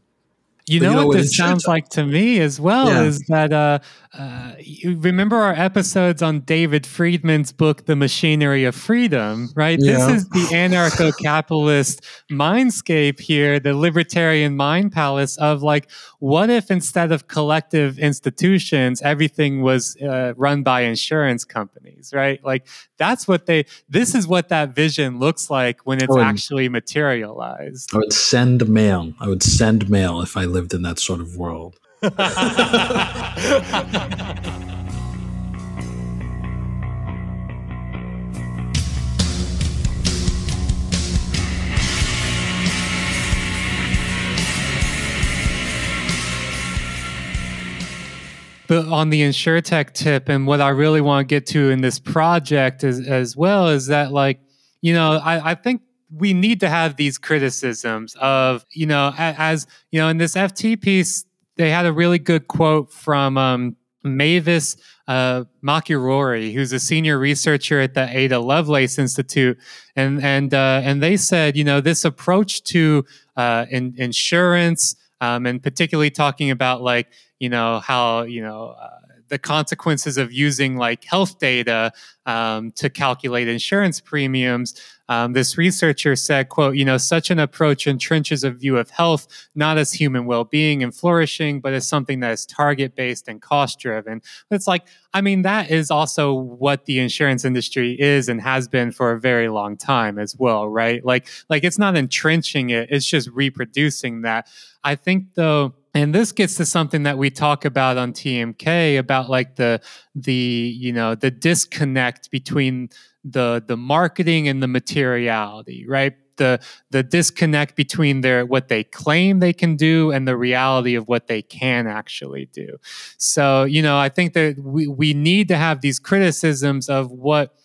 You know, you know what, this sounds like to me as well yeah. is that uh, uh, you remember our episodes on David Friedman's book, The Machinery of Freedom, right? Yeah. This is the anarcho capitalist mindscape here, the libertarian mind palace of like, what if instead of collective institutions, everything was uh, run by insurance companies, right? Like, that's what they, this is what that vision looks like when it's actually materialized. I would send mail. I would send mail if I lived in that sort of world. But on the insurtech tip, and what I really want to get to in this project is, as well is that, like, you know, I, I think we need to have these criticisms of, you know, as, you know, in this FT piece, they had a really good quote from um, Mavis uh, Machirori, who's a senior researcher at the Ada Lovelace Institute, and and uh, and they said, you know, this approach to uh, in, insurance, um, and particularly talking about like, you know, how you know uh, the consequences of using like health data um, to calculate insurance premiums. Um, this researcher said, quote, you know, such an approach entrenches a view of health not as human well-being and flourishing, but as something that is target-based and cost-driven. It's like, I mean, that is also what the insurance industry is and has been for a very long time as well, right? Like, like it's not entrenching it; it's just reproducing that. I think though and this gets to something that we talk about on TMK about like the the you know the disconnect between the the marketing and the materiality, right? The the disconnect between their what they claim they can do and the reality of what they can actually do. So, you know, I think that we, we need to have these criticisms of what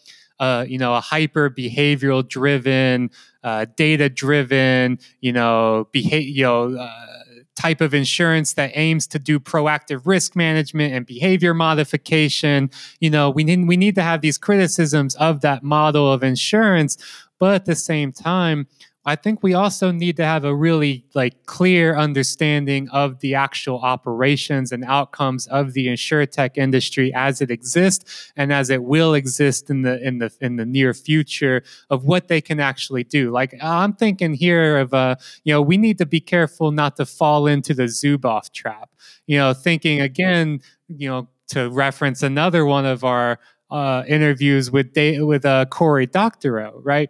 uh, you know, a hyper behavioral driven, uh, data driven, you know, behavior, you know, uh, type of insurance that aims to do proactive risk management and behavior modification. You know, we need we need to have these criticisms of that model of insurance, but at the same time, I think we also need to have a really like clear understanding of the actual operations and outcomes of the insurtech industry as it exists and as it will exist in the in the in the near future of what they can actually do. Like I'm thinking here of uh, you know, we need to be careful not to fall into the Zuboff trap. You know, thinking again, you know, to reference another one of our uh, interviews with with uh, Cory Doctorow, right?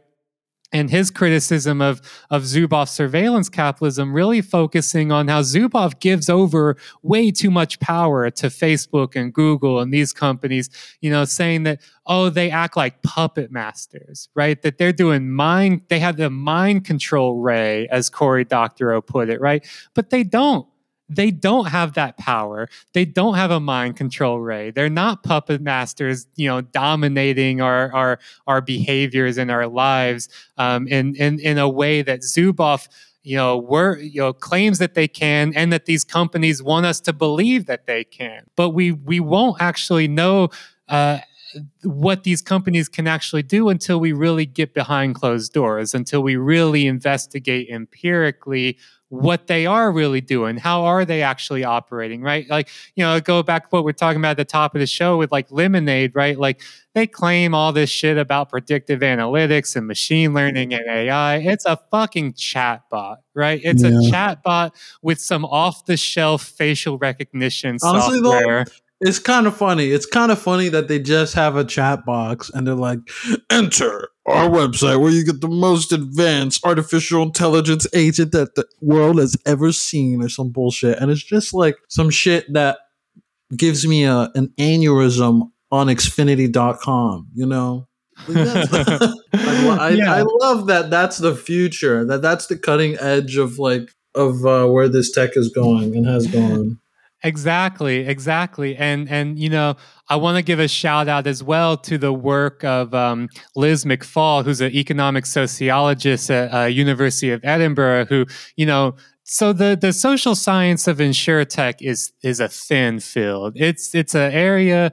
And his criticism of, of Zuboff's surveillance capitalism really focusing on how Zuboff gives over way too much power to Facebook and Google and these companies, you know, saying that, oh, they act like puppet masters, right? That they're doing mind, they have the mind control ray, as Cory Doctorow put it, right? But they don't they don't have that power. They don't have a mind control ray. They're not puppet masters, you know, dominating our our our behaviors and our lives um, in in in a way that Zuboff you know were you know claims that they can and that these companies want us to believe that they can but we we won't actually know uh, what these companies can actually do until we really get behind closed doors until we really investigate empirically what they are really doing. How are they actually operating, right? Like, you know, go back to what we're talking about at the top of the show with like Lemonade, right? Like, they claim all this shit about predictive analytics and machine learning and AI. It's a fucking chatbot, right? It's yeah. a chatbot with some off the shelf facial recognition Honestly, software. Though, it's kind of funny. It's kind of funny that they just have a chat box and they're like, enter our website where you get the most advanced artificial intelligence agent that the world has ever seen or some bullshit. And it's just like some shit that gives me a, an aneurysm on xfinity.com, you know? I, I, yeah. I, love that that's the future, that that's the cutting edge of like, of uh, where this tech is going and has gone. Exactly, exactly, and and you know, I want to give a shout out as well to the work of um, Liz McFall, who's an economic sociologist at uh, University of Edinburgh, who you know. So the the social science of insurtech is is a thin field. It's it's an area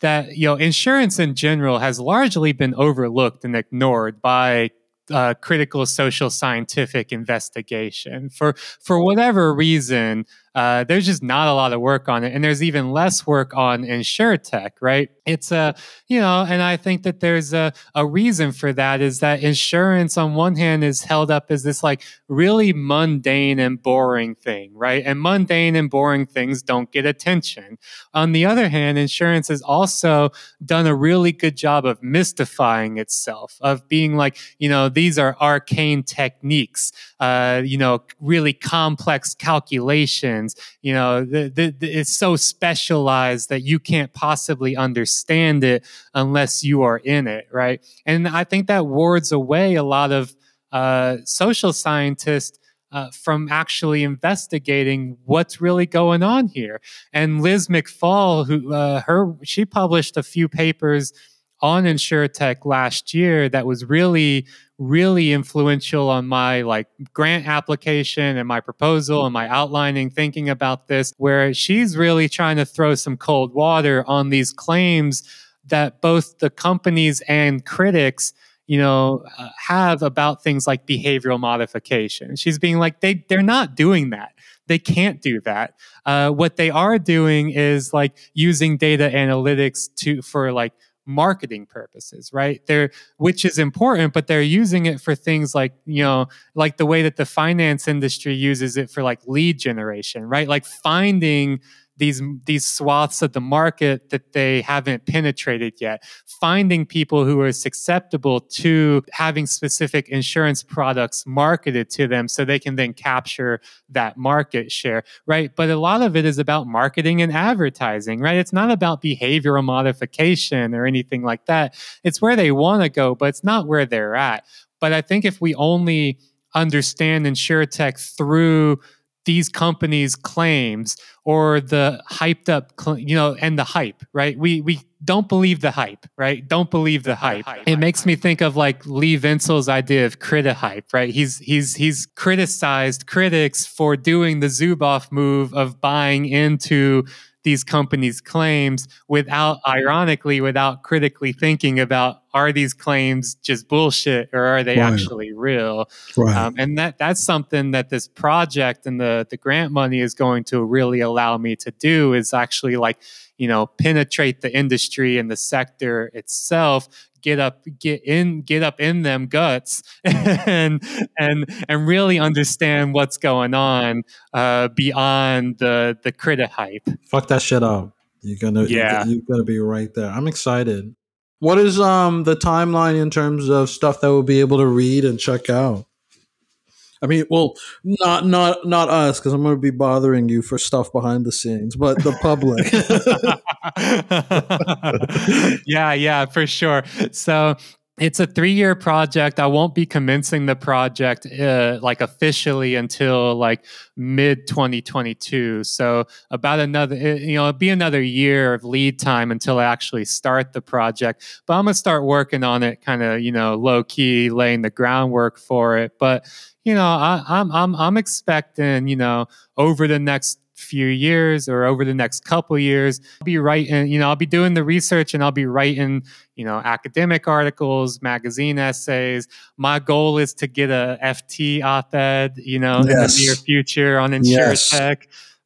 that you know insurance in general has largely been overlooked and ignored by uh, critical social scientific investigation. For for whatever reason, uh, there's just not a lot of work on it, and there's even less work on insurtech, right? It's a you know, and I think that there's a a reason for that is that insurance on one hand is held up as this like really mundane and boring thing, right? And mundane and boring things don't get attention. On the other hand, insurance has also done a really good job of mystifying itself, of being like, you know, these are arcane techniques, uh, you know, really complex calculations. You know, the, the, the, it's so specialized that you can't possibly understand it unless you are in it, right? And I think that wards away a lot of uh, social scientists. Uh, from actually investigating what's really going on here. And Liz McFall, who uh, her she published a few papers on InsurTech last year that was really really influential on my like grant application and my proposal and my outlining thinking about this where she's really trying to throw some cold water on these claims that both the companies and critics you know uh, have about things like behavioral modification. She's being like they they're not doing that. They can't do that. Uh, what they are doing is like using data analytics to for like marketing purposes right? They're which is important but they're using it for things like you know like the way that the finance industry uses it for like lead generation right? Like finding these these swaths of the market that they haven't penetrated yet. Finding people who are susceptible to having specific insurance products marketed to them so they can then capture that market share right? But a lot of it is about marketing and advertising right? It's not about behavioral modification or anything like that. It's where they want to go but it's not where they're at. But i think if we only understand insurtech through these companies' claims or the hyped up, you know, and the hype, right? We we don't believe the hype, right? Don't believe the hype. It makes me think of like Lee Vinsel's idea of criti hype, right? He's he's he's criticized critics for doing the Zuboff move of buying into these companies' claims without, ironically, without critically thinking about are these claims just bullshit or are they right. actually real? Right. Um, and that that's something that this project and the the grant money is going to really allow me to do is actually like you know penetrate the industry and the sector itself get up get in get up in them guts and and and really understand what's going on uh, beyond the the critic hype. Fuck that shit up. You're gonna yeah. you're, you're gonna be right there. I'm excited. What is um the timeline in terms of stuff that we'll be able to read and check out? I mean, well, not not not us because I'm going to be bothering you for stuff behind the scenes, but the public. yeah, yeah, for sure. So it's a three year project. I won't be commencing the project uh, like officially until like mid 2022. So about another, you know, it'll be another year of lead time until I actually start the project. But I'm gonna start working on it, kind of, you know, low key, laying the groundwork for it. But you know, I, I'm I'm I'm expecting, you know, over the next few years or over the next couple years i'll be writing you know i'll be doing the research and i'll be writing you know academic articles magazine essays my goal is to get a ft op-ed you know yes. in the near future on insurance yes.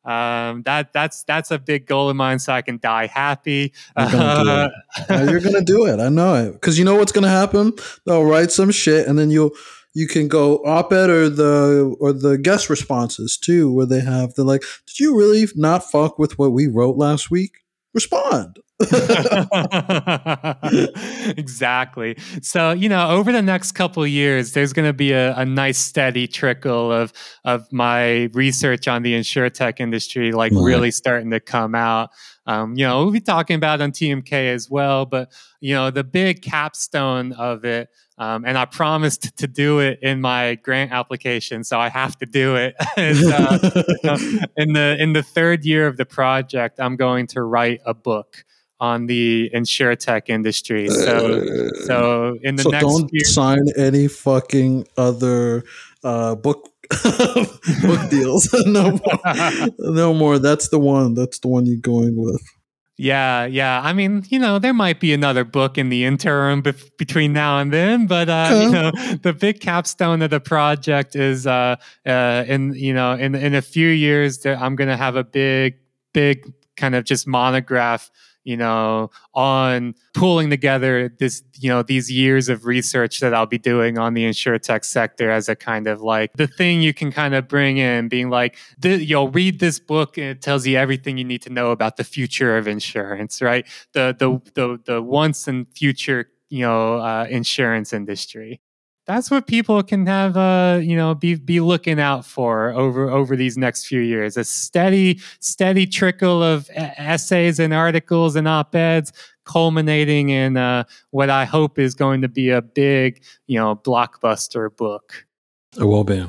Um, that that's that's a big goal of mine, so I can die happy. You're gonna, You're gonna do it. I know it because you know what's gonna happen. They'll write some shit, and then you'll you can go op-ed or the or the guest responses too, where they have they're like, "Did you really not fuck with what we wrote last week?" Respond. exactly. So, you know, over the next couple years, there's going to be a, a, nice steady trickle of of my research on the insurtech industry, like right. really starting to come out. Um, you know, we'll be talking about on TMK as well, but you know, the big capstone of it um, and I promised to do it in my grant application, so I have to do it. uh, in the in the third year of the project, I'm going to write a book on the insurtech industry. So, so in the so next don't year, sign any fucking other uh, book book deals. no more. No more. That's the one. That's the one you're going with. Yeah, yeah. I mean, you know, there might be another book in the interim between now and then, but uh, okay. you know, the big capstone of the project is uh, uh, in you know, in in a few years, I'm going to have a big, big kind of just monograph you know, on pulling together this, you know, these years of research that I'll be doing on the insurtech sector as a kind of like the thing you can kind of bring in, being like, you'll read this book and it tells you everything you need to know about the future of insurance, right? The the the the once and future, you know, uh, insurance industry that's what people can have uh you know be be looking out for over over these next few years. A steady steady trickle of essays and articles and op-eds culminating in uh, what i hope is going to be a big you know blockbuster book. It will be.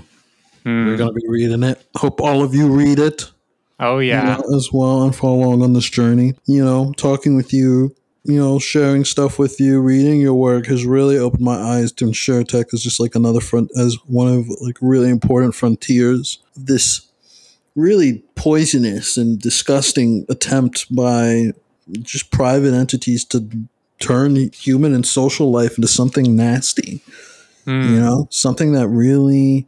Mm. we're going to be reading it. Hope all of you read it. Oh yeah. You know, as well and follow along on this journey. You know talking with you you know, sharing stuff with you, reading your work has really opened my eyes to insurtech as just like another front, as one of like really important frontiers. This really poisonous and disgusting attempt by just private entities to turn human and social life into something nasty. Mm. You know, something that really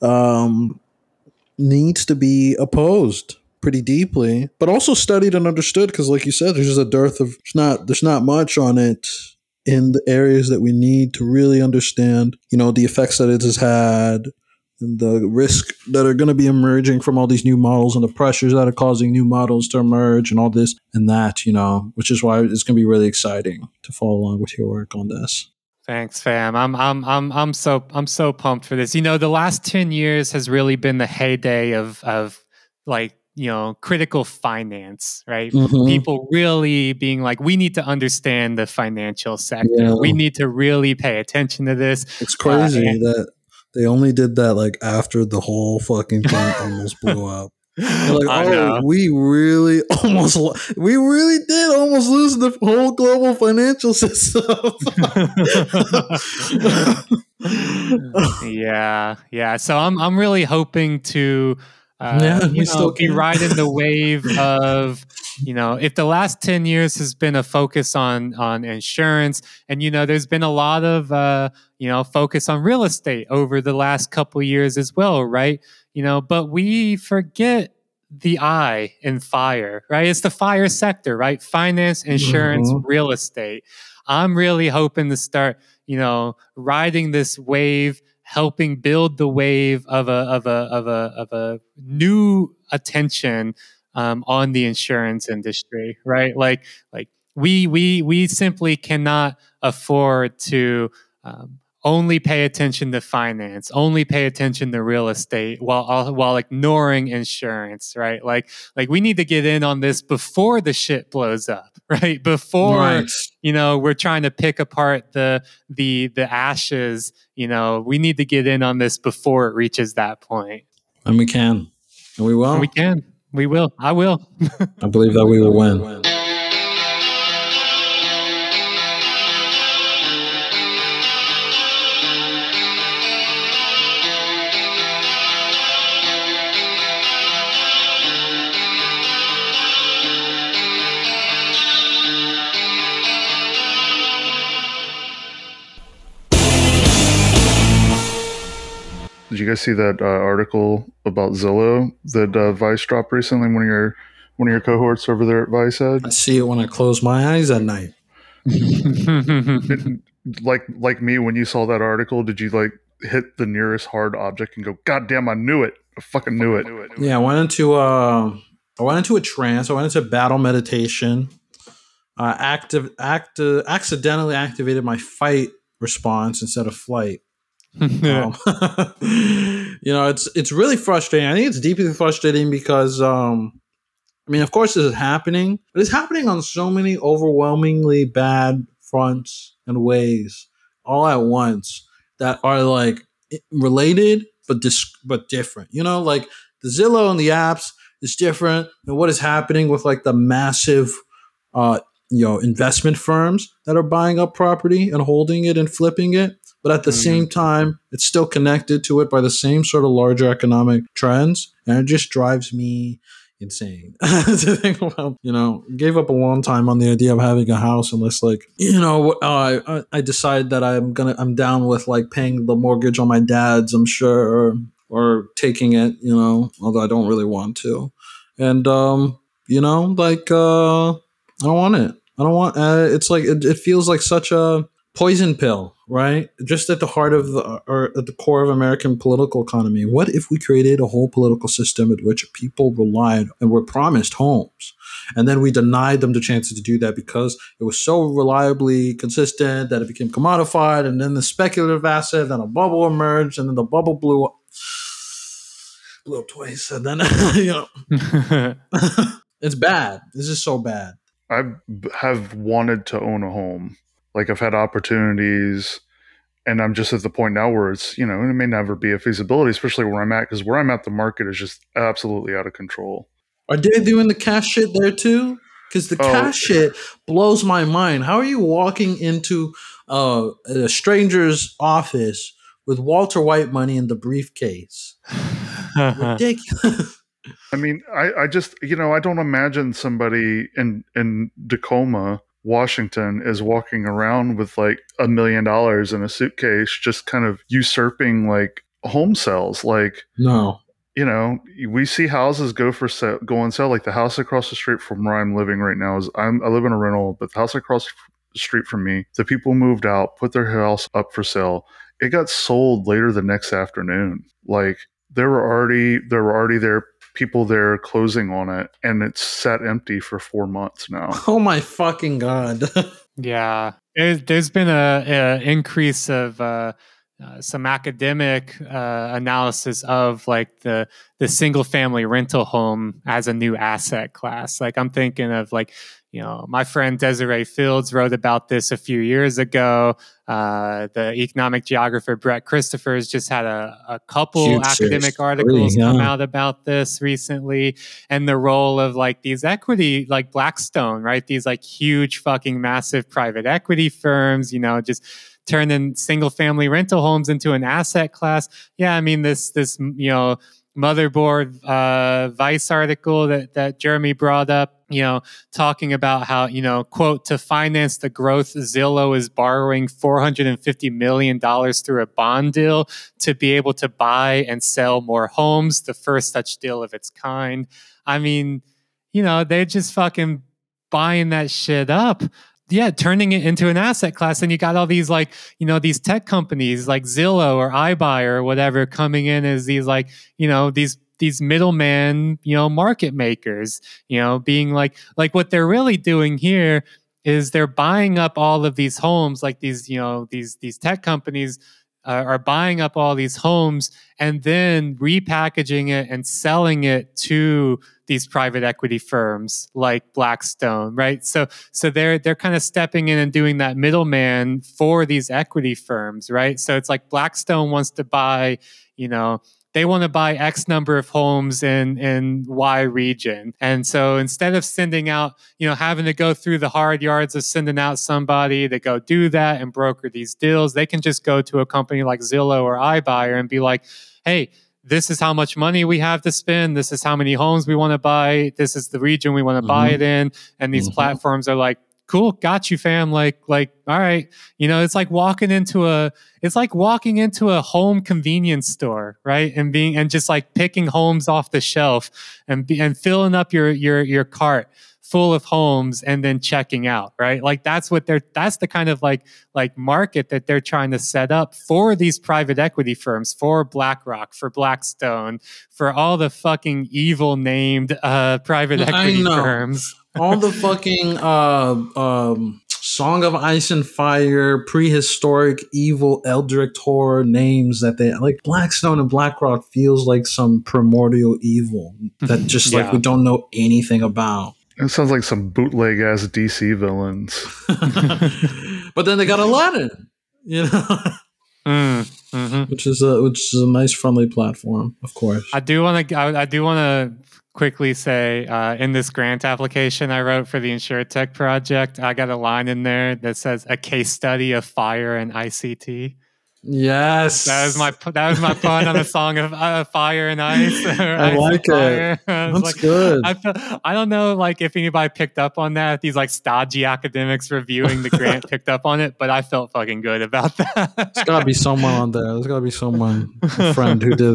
um, needs to be opposed pretty deeply, but also studied and understood because, like you said, there's just a dearth of there's not there's not much on it in the areas that we need to really understand. You know, the effects that it has had. And the risk that are going to be emerging from all these new models and the pressures that are causing new models to emerge and all this and that, you know, which is why it's going to be really exciting to follow along with your work on this. Thanks, fam. I'm I'm I'm I'm so I'm so pumped for this. You know, the last 10 years has really been the heyday of of like you know critical finance right mm-hmm. people really being like we need to understand the financial sector yeah. we need to really pay attention to this it's crazy uh, that they only did that like after the whole fucking thing almost blew up They're like, oh, we really almost, we really did almost lose the whole global financial system. yeah, yeah. So I'm, I'm really hoping to uh, yeah, we know, still be riding the wave of you know if the last 10 years has been a focus on on insurance and you know there's been a lot of uh, you know focus on real estate over the last couple years as well right? You know but we forget the eye in fire right? It's the fire sector right? Finance insurance mm-hmm. real estate. I'm really hoping to start you know riding this wave helping build the wave of a of a of a of a new attention um, on the insurance industry, right? Like like we we we simply cannot afford to um, only pay attention to finance, only pay attention to real estate while while ignoring insurance, right? Like like we need to get in on this before the shit blows up, right? Before right. you know we're trying to pick apart the the the ashes. You know we need to get in on this before it reaches that point. And we can, and we will. And we can. We will. I will. I believe that we will win. Did you guys see that uh, article about Zillow that uh, Vice dropped recently? One of your one of your cohorts over there at Vice had. I see it when I close my eyes at night. like like me, when you saw that article, did you like hit the nearest hard object and go, "God damn, I knew it! I fucking knew it!" Yeah, I went into uh, I went into a trance. I went into battle meditation. Uh, active, act, uh, accidentally activated my fight response instead of flight um, you know, it's it's really frustrating. I think it's deeply frustrating because, um, I mean, of course, this is happening, but it's happening on so many overwhelmingly bad fronts and ways all at once that are like related but dis- but different. You know, like the Zillow and the apps is different than what is happening with like the massive, uh, you know, investment firms that are buying up property and holding it and flipping it but at the mm-hmm. same time, it's still connected to it by the same sort of larger economic trends. And it just drives me insane to think about. You know, gave up a long time on the idea of having a house unless like you know uh, I I decide that I'm gonna I'm down with like paying the mortgage on my dad's. I'm sure or, or taking it. You know, although I don't really want to. And um, you know, like uh, I don't want it. I don't want. Uh, it's like it, it feels like such a poison pill, right? Just at the heart of the or at the core of American political economy. What if we created a whole political system at which people relied and were promised homes, and then we denied them the chances to do that because it was so reliably consistent that it became commodified, and then the speculative asset, then a bubble emerged, and then the bubble blew up. Blew up twice, and then you know, it's bad. This is so bad. I have wanted to own a home like I've had opportunities and I'm just at the point now where it's, you know, it may never be a feasibility, especially where I'm at, because where I'm at, the market is just absolutely out of control. Are they doing the cash shit there too? Because the oh. cash shit blows my mind. How are you walking into uh, a stranger's office with Walter White money in the briefcase? Ridiculous. I mean, I, I just, you know, I don't imagine somebody in in Tacoma Washington is walking around with like a million dollars in a suitcase, just kind of usurping like home sales. Like, no, you know, we see houses go for sale, go on sale. Like the house across the street from where I'm living right now is I'm I live in a rental, but the house across the street from me, the people moved out, put their house up for sale. It got sold later the next afternoon. Like there were already there were already there people there closing on it and it's sat empty for four months now. Oh my fucking god. Yeah. There's, there's been a, a increase of uh, uh, some academic uh, analysis of like the the single family rental home as a new asset class. Like i'm thinking of like you know, my friend Desiree Fields wrote about this a few years ago. Uh, the economic geographer Brett Christophers just had a, a couple Huge academic articles yeah. come out about this recently, and the role of like these equity, like Blackstone, right? These like huge, fucking massive private equity firms, you know, just turning single family rental homes into an asset class. Yeah, I mean this this you know motherboard uh, Vice article that that Jeremy brought up you know, talking about how, you know, quote, to finance the growth, Zillow is borrowing $450 million through a bond deal to be able to buy and sell more homes, the first such deal of its kind. I mean, you know, they're just fucking buying that shit up yeah, turning it into an asset class. And you got all these like, you know, these tech companies like Zillow or iBuyer or whatever coming in as these like, you know, these these middleman, you know, market makers, you know, being like like what they're really doing here is they're buying up all of these homes like these, you know, these these tech companies uh, are buying up all these homes and then repackaging it and selling it to these private equity firms like Blackstone, right? So so they're they're kind of stepping in and doing that middleman for these equity firms, right? So it's like Blackstone wants to buy, you know, they want to buy X number of homes in in Y region. And so instead of sending out, you know, having to go through the hard yards of sending out somebody to go do that and broker these deals, they can just go to a company like Zillow or iBuyer and be like, hey, this is how much money we have to spend. This is how many homes we want to buy. This is the region we want to mm-hmm. buy it in. And these mm-hmm. platforms are like, cool got you fam like like all right you know it's like walking into a it's like walking into a home convenience store right and being and just like picking homes off the shelf and be, and filling up your your your cart full of homes and then checking out right like that's what they're that's the kind of like like market that they're trying to set up for these private equity firms for blackrock for blackstone for all the fucking evil named uh private equity firms all the fucking uh, um, Song of Ice and Fire, prehistoric, evil, eldritch horror names that they like. Blackstone and BlackRock feels like some primordial evil that just yeah. like we don't know anything about. It sounds like some bootleg ass DC villains. but then they got Aladdin, you know. Mm, mm-hmm. Which is a which is a nice friendly platform, of course. I do want to I, I do want to quickly say uh, in this grant application I wrote for the InsurTech project, I got a line in there that says a case study of fire and ICT. Yes, That was my that was my pun on the song of uh, Fire and Ice. I like it. I That's like, good. I feel, I don't know like if anybody picked up on that. These like stodgy academics reviewing the grant picked up on it, but I felt fucking good about that. There's got to be someone on there. There's got to be someone, a friend who did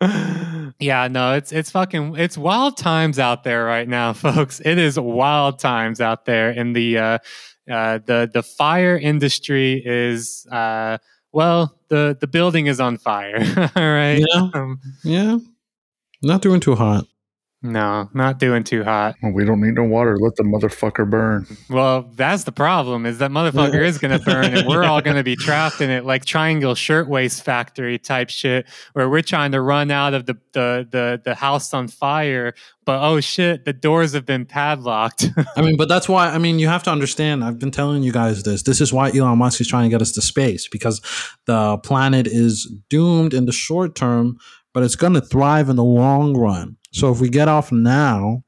it. yeah, no, it's it's fucking it's wild times out there right now, folks. It is wild times out there in the uh, uh, the the fire industry is uh, well the the building is on fire. All right, Yeah. Um, Yeah, not doing too hot. No, not doing too hot. Well, we don't need no water. Let the motherfucker burn. Well, that's the problem. Is that motherfucker is going to burn, and we're all going to be trapped in it, like Triangle Shirtwaist Factory type shit, where we're trying to run out of the the the, the house on fire, but oh shit, the doors have been padlocked. I mean, but that's why. I mean, you have to understand. I've been telling you guys this. This is why Elon Musk is trying to get us to space because the planet is doomed in the short term, but it's going to thrive in the long run. So if we get off now,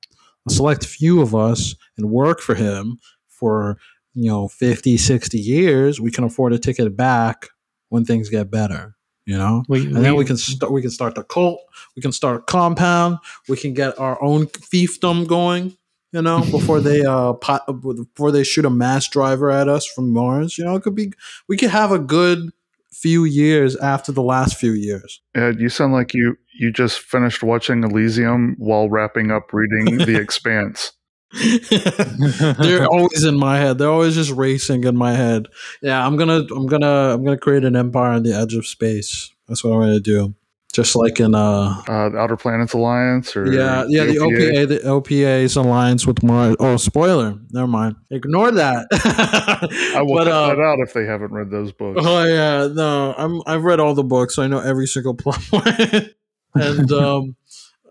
a select few of us, and work for him for you know 50, 60 years, we can afford a ticket back when things get better. You know, we, and then we can start. We can start the cult. We can start a compound. We can get our own fiefdom going. You know, before they uh pot, before they shoot a mass driver at us from Mars. You know, it could be. We could have a good few years after the last few years. Ed, you sound like you you just finished watching Elysium while wrapping up reading The Expanse. They're always in my head. They're always just racing in my head. Yeah, I'm gonna, I'm gonna, I'm gonna create an empire on the edge of space. That's what I'm gonna do. Just like in uh, Uh, the Outer Planets Alliance, or yeah, yeah, the OPA, the OPA's alliance with Mars. Oh, spoiler. Never mind. Ignore that. I will But, cut uh, that out if they haven't read those books. Oh yeah, no, I'm I've read all the books, so I know every single plot point. and um,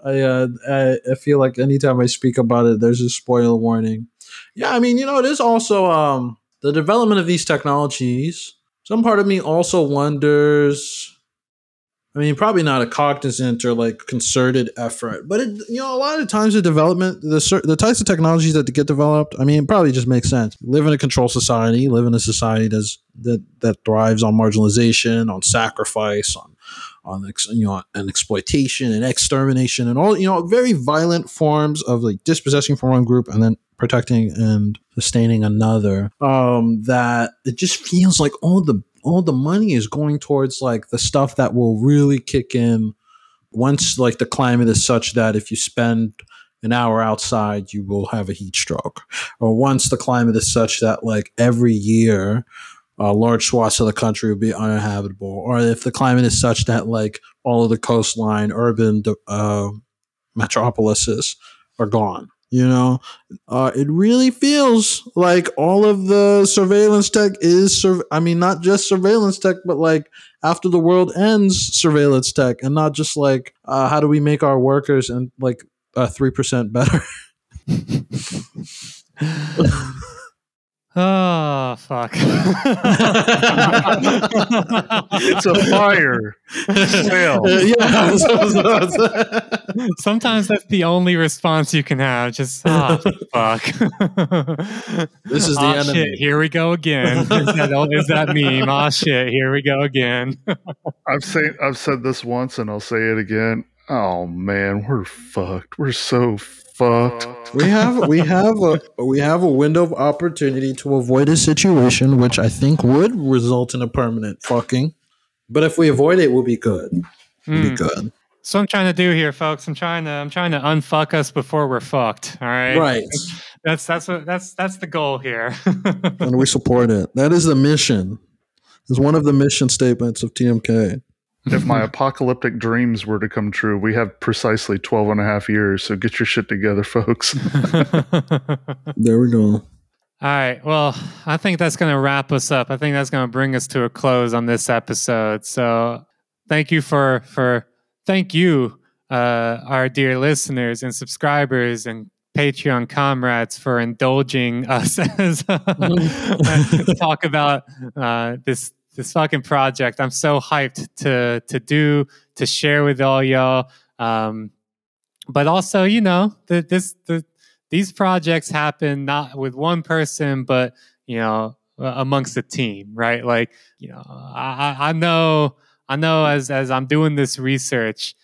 I, uh, I I feel like anytime I speak about it, there's a spoiler warning. Yeah, I mean, you know, it is also um the development of these technologies. Some part of me also wonders. I mean, probably not a cognizant or like concerted effort, but it, you know, a lot of times the development, the the types of technologies that get developed, I mean, it probably just makes sense. Live in a control society, live in a society that's that that thrives on marginalization, on sacrifice, on on you know, and exploitation and extermination and all you know, very violent forms of like dispossessing from one group and then protecting and sustaining another. Um, that it just feels like all the all the money is going towards like the stuff that will really kick in once like the climate is such that if you spend an hour outside you will have a heat stroke. Or once the climate is such that like every year uh, large swaths of the country will be uninhabitable. Or if the climate is such that like all of the coastline urban uh, metropolises are gone you know? Uh, it really feels like all of the surveillance tech is sur- i mean not just surveillance tech but like after the world ends surveillance tech and not just like uh, how do we make our workers and like uh, 3% better Oh fuck! it's a fire sale. Uh, yeah Sometimes that's the only response you can have. Just oh fuck. This is the Aw, enemy. shit, here we go again. Is that, is that meme? Oh shit, here we go again. I've said I've said this once and I'll say it again. Oh man, we're fucked. We're so fucked. we have we have a we have a window of opportunity to avoid a situation which I think would result in a permanent fucking. But if we avoid it, we'll be good. We'll be Mm. good. So I'm trying to do here, folks. I'm trying to I'm trying to unfuck us before we're fucked. All right. Right. That's that's what that's that's the goal here. And we support it. That is the mission. Is one of the mission statements of TMK. If my apocalyptic dreams were to come true, we have precisely 12 and a half years. So get your shit together, folks. There we go. All right. Well, I think that's going to wrap us up. I think that's going to bring us to a close on this episode. So, thank you for for thank you, uh, our dear listeners and subscribers and Patreon comrades for indulging us as talk about uh, this this fucking project. I'm so hyped to to do to share with all y'all. Um, but also, you know, the, this the these projects happen not with one person, but you know, amongst the team, right? Like, you know, I, I know, I know as as I'm doing this research,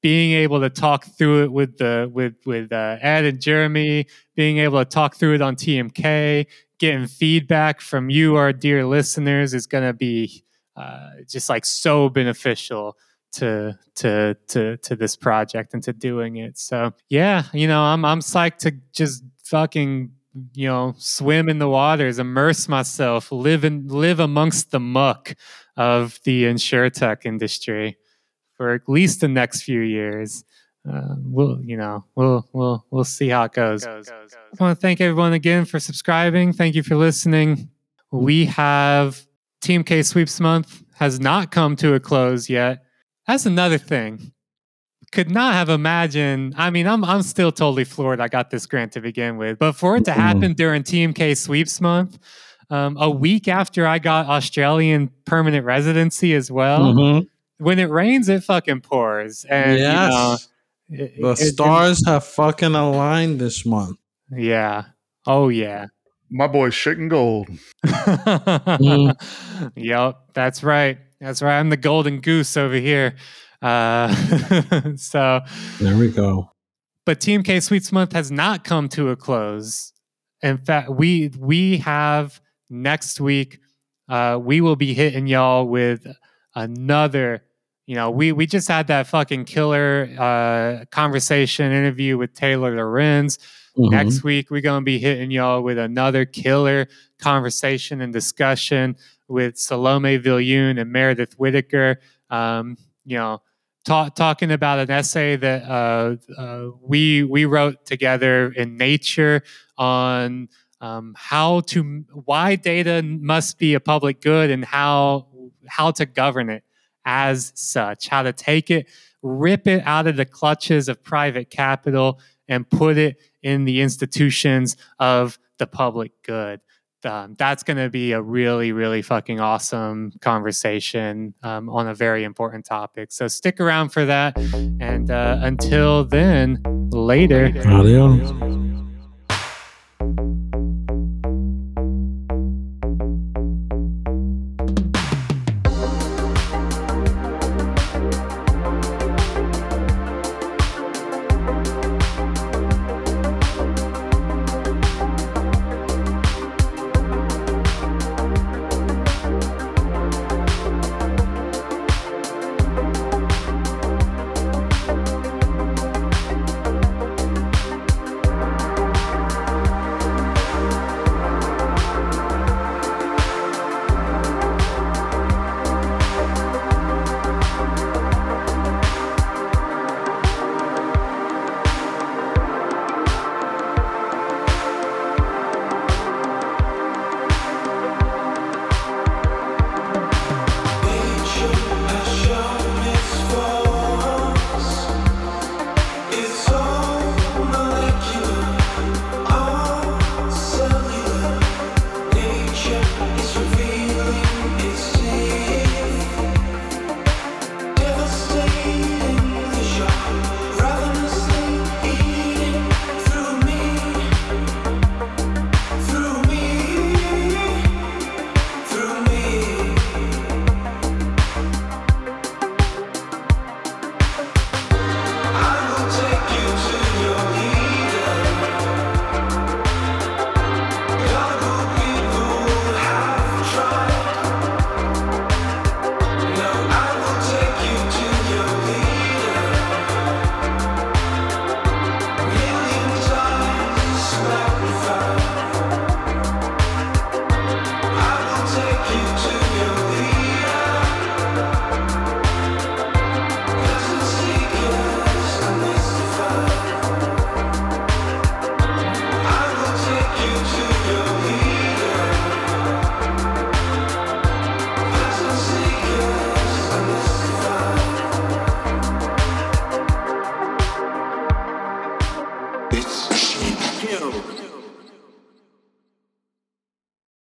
being able to talk through it with the with with uh, Ed and Jeremy, being able to talk through it on TMK, getting feedback from you, our dear listeners, is going to be uh, just like so beneficial to to to to this project and to doing it. So yeah, you know, I'm I'm psyched to just fucking you know swim in the waters, immerse myself, live in live amongst the muck of the insurtech industry for at least the next few years. Uh, we'll you know we'll we'll we'll see how it goes. I want to thank everyone again for subscribing. Thank you for listening. We have TMK Sweeps Month has not come to a close yet. That's another thing. Could not have imagined. I mean, I'm I'm still totally floored. I got this grant to begin with, but for it to happen during TMK Sweeps Month, um, a week after I got Australian permanent residency as well. Mm-hmm when it rains, it fucking pours. And yes. you know, it, the it, stars it, have fucking aligned this month. Yeah. Oh yeah. My boy's shitting gold. mm. Yep, that's right. That's right. I'm the golden goose over here. Uh, so there we go. But TMK Sweeps Month has not come to a close. In fact, we we have next week. Uh, we will be hitting y'all with another you know, we we just had that fucking killer uh, conversation interview with Taylor Lorenz. Mm-hmm. Next week, we're gonna be hitting y'all with another killer conversation and discussion with Salome Viljoen and Meredith Whittaker. Um, you know, talk, talking about an essay that uh, uh, we we wrote together in Nature on um, how to why data must be a public good and how how to govern it as such, how to take it, rip it out of the clutches of private capital, and put it in the institutions of the public good. Um, that's going to be a really, really fucking awesome conversation um, on a very important topic. So stick around for that. And uh, until then, later. Adios. It's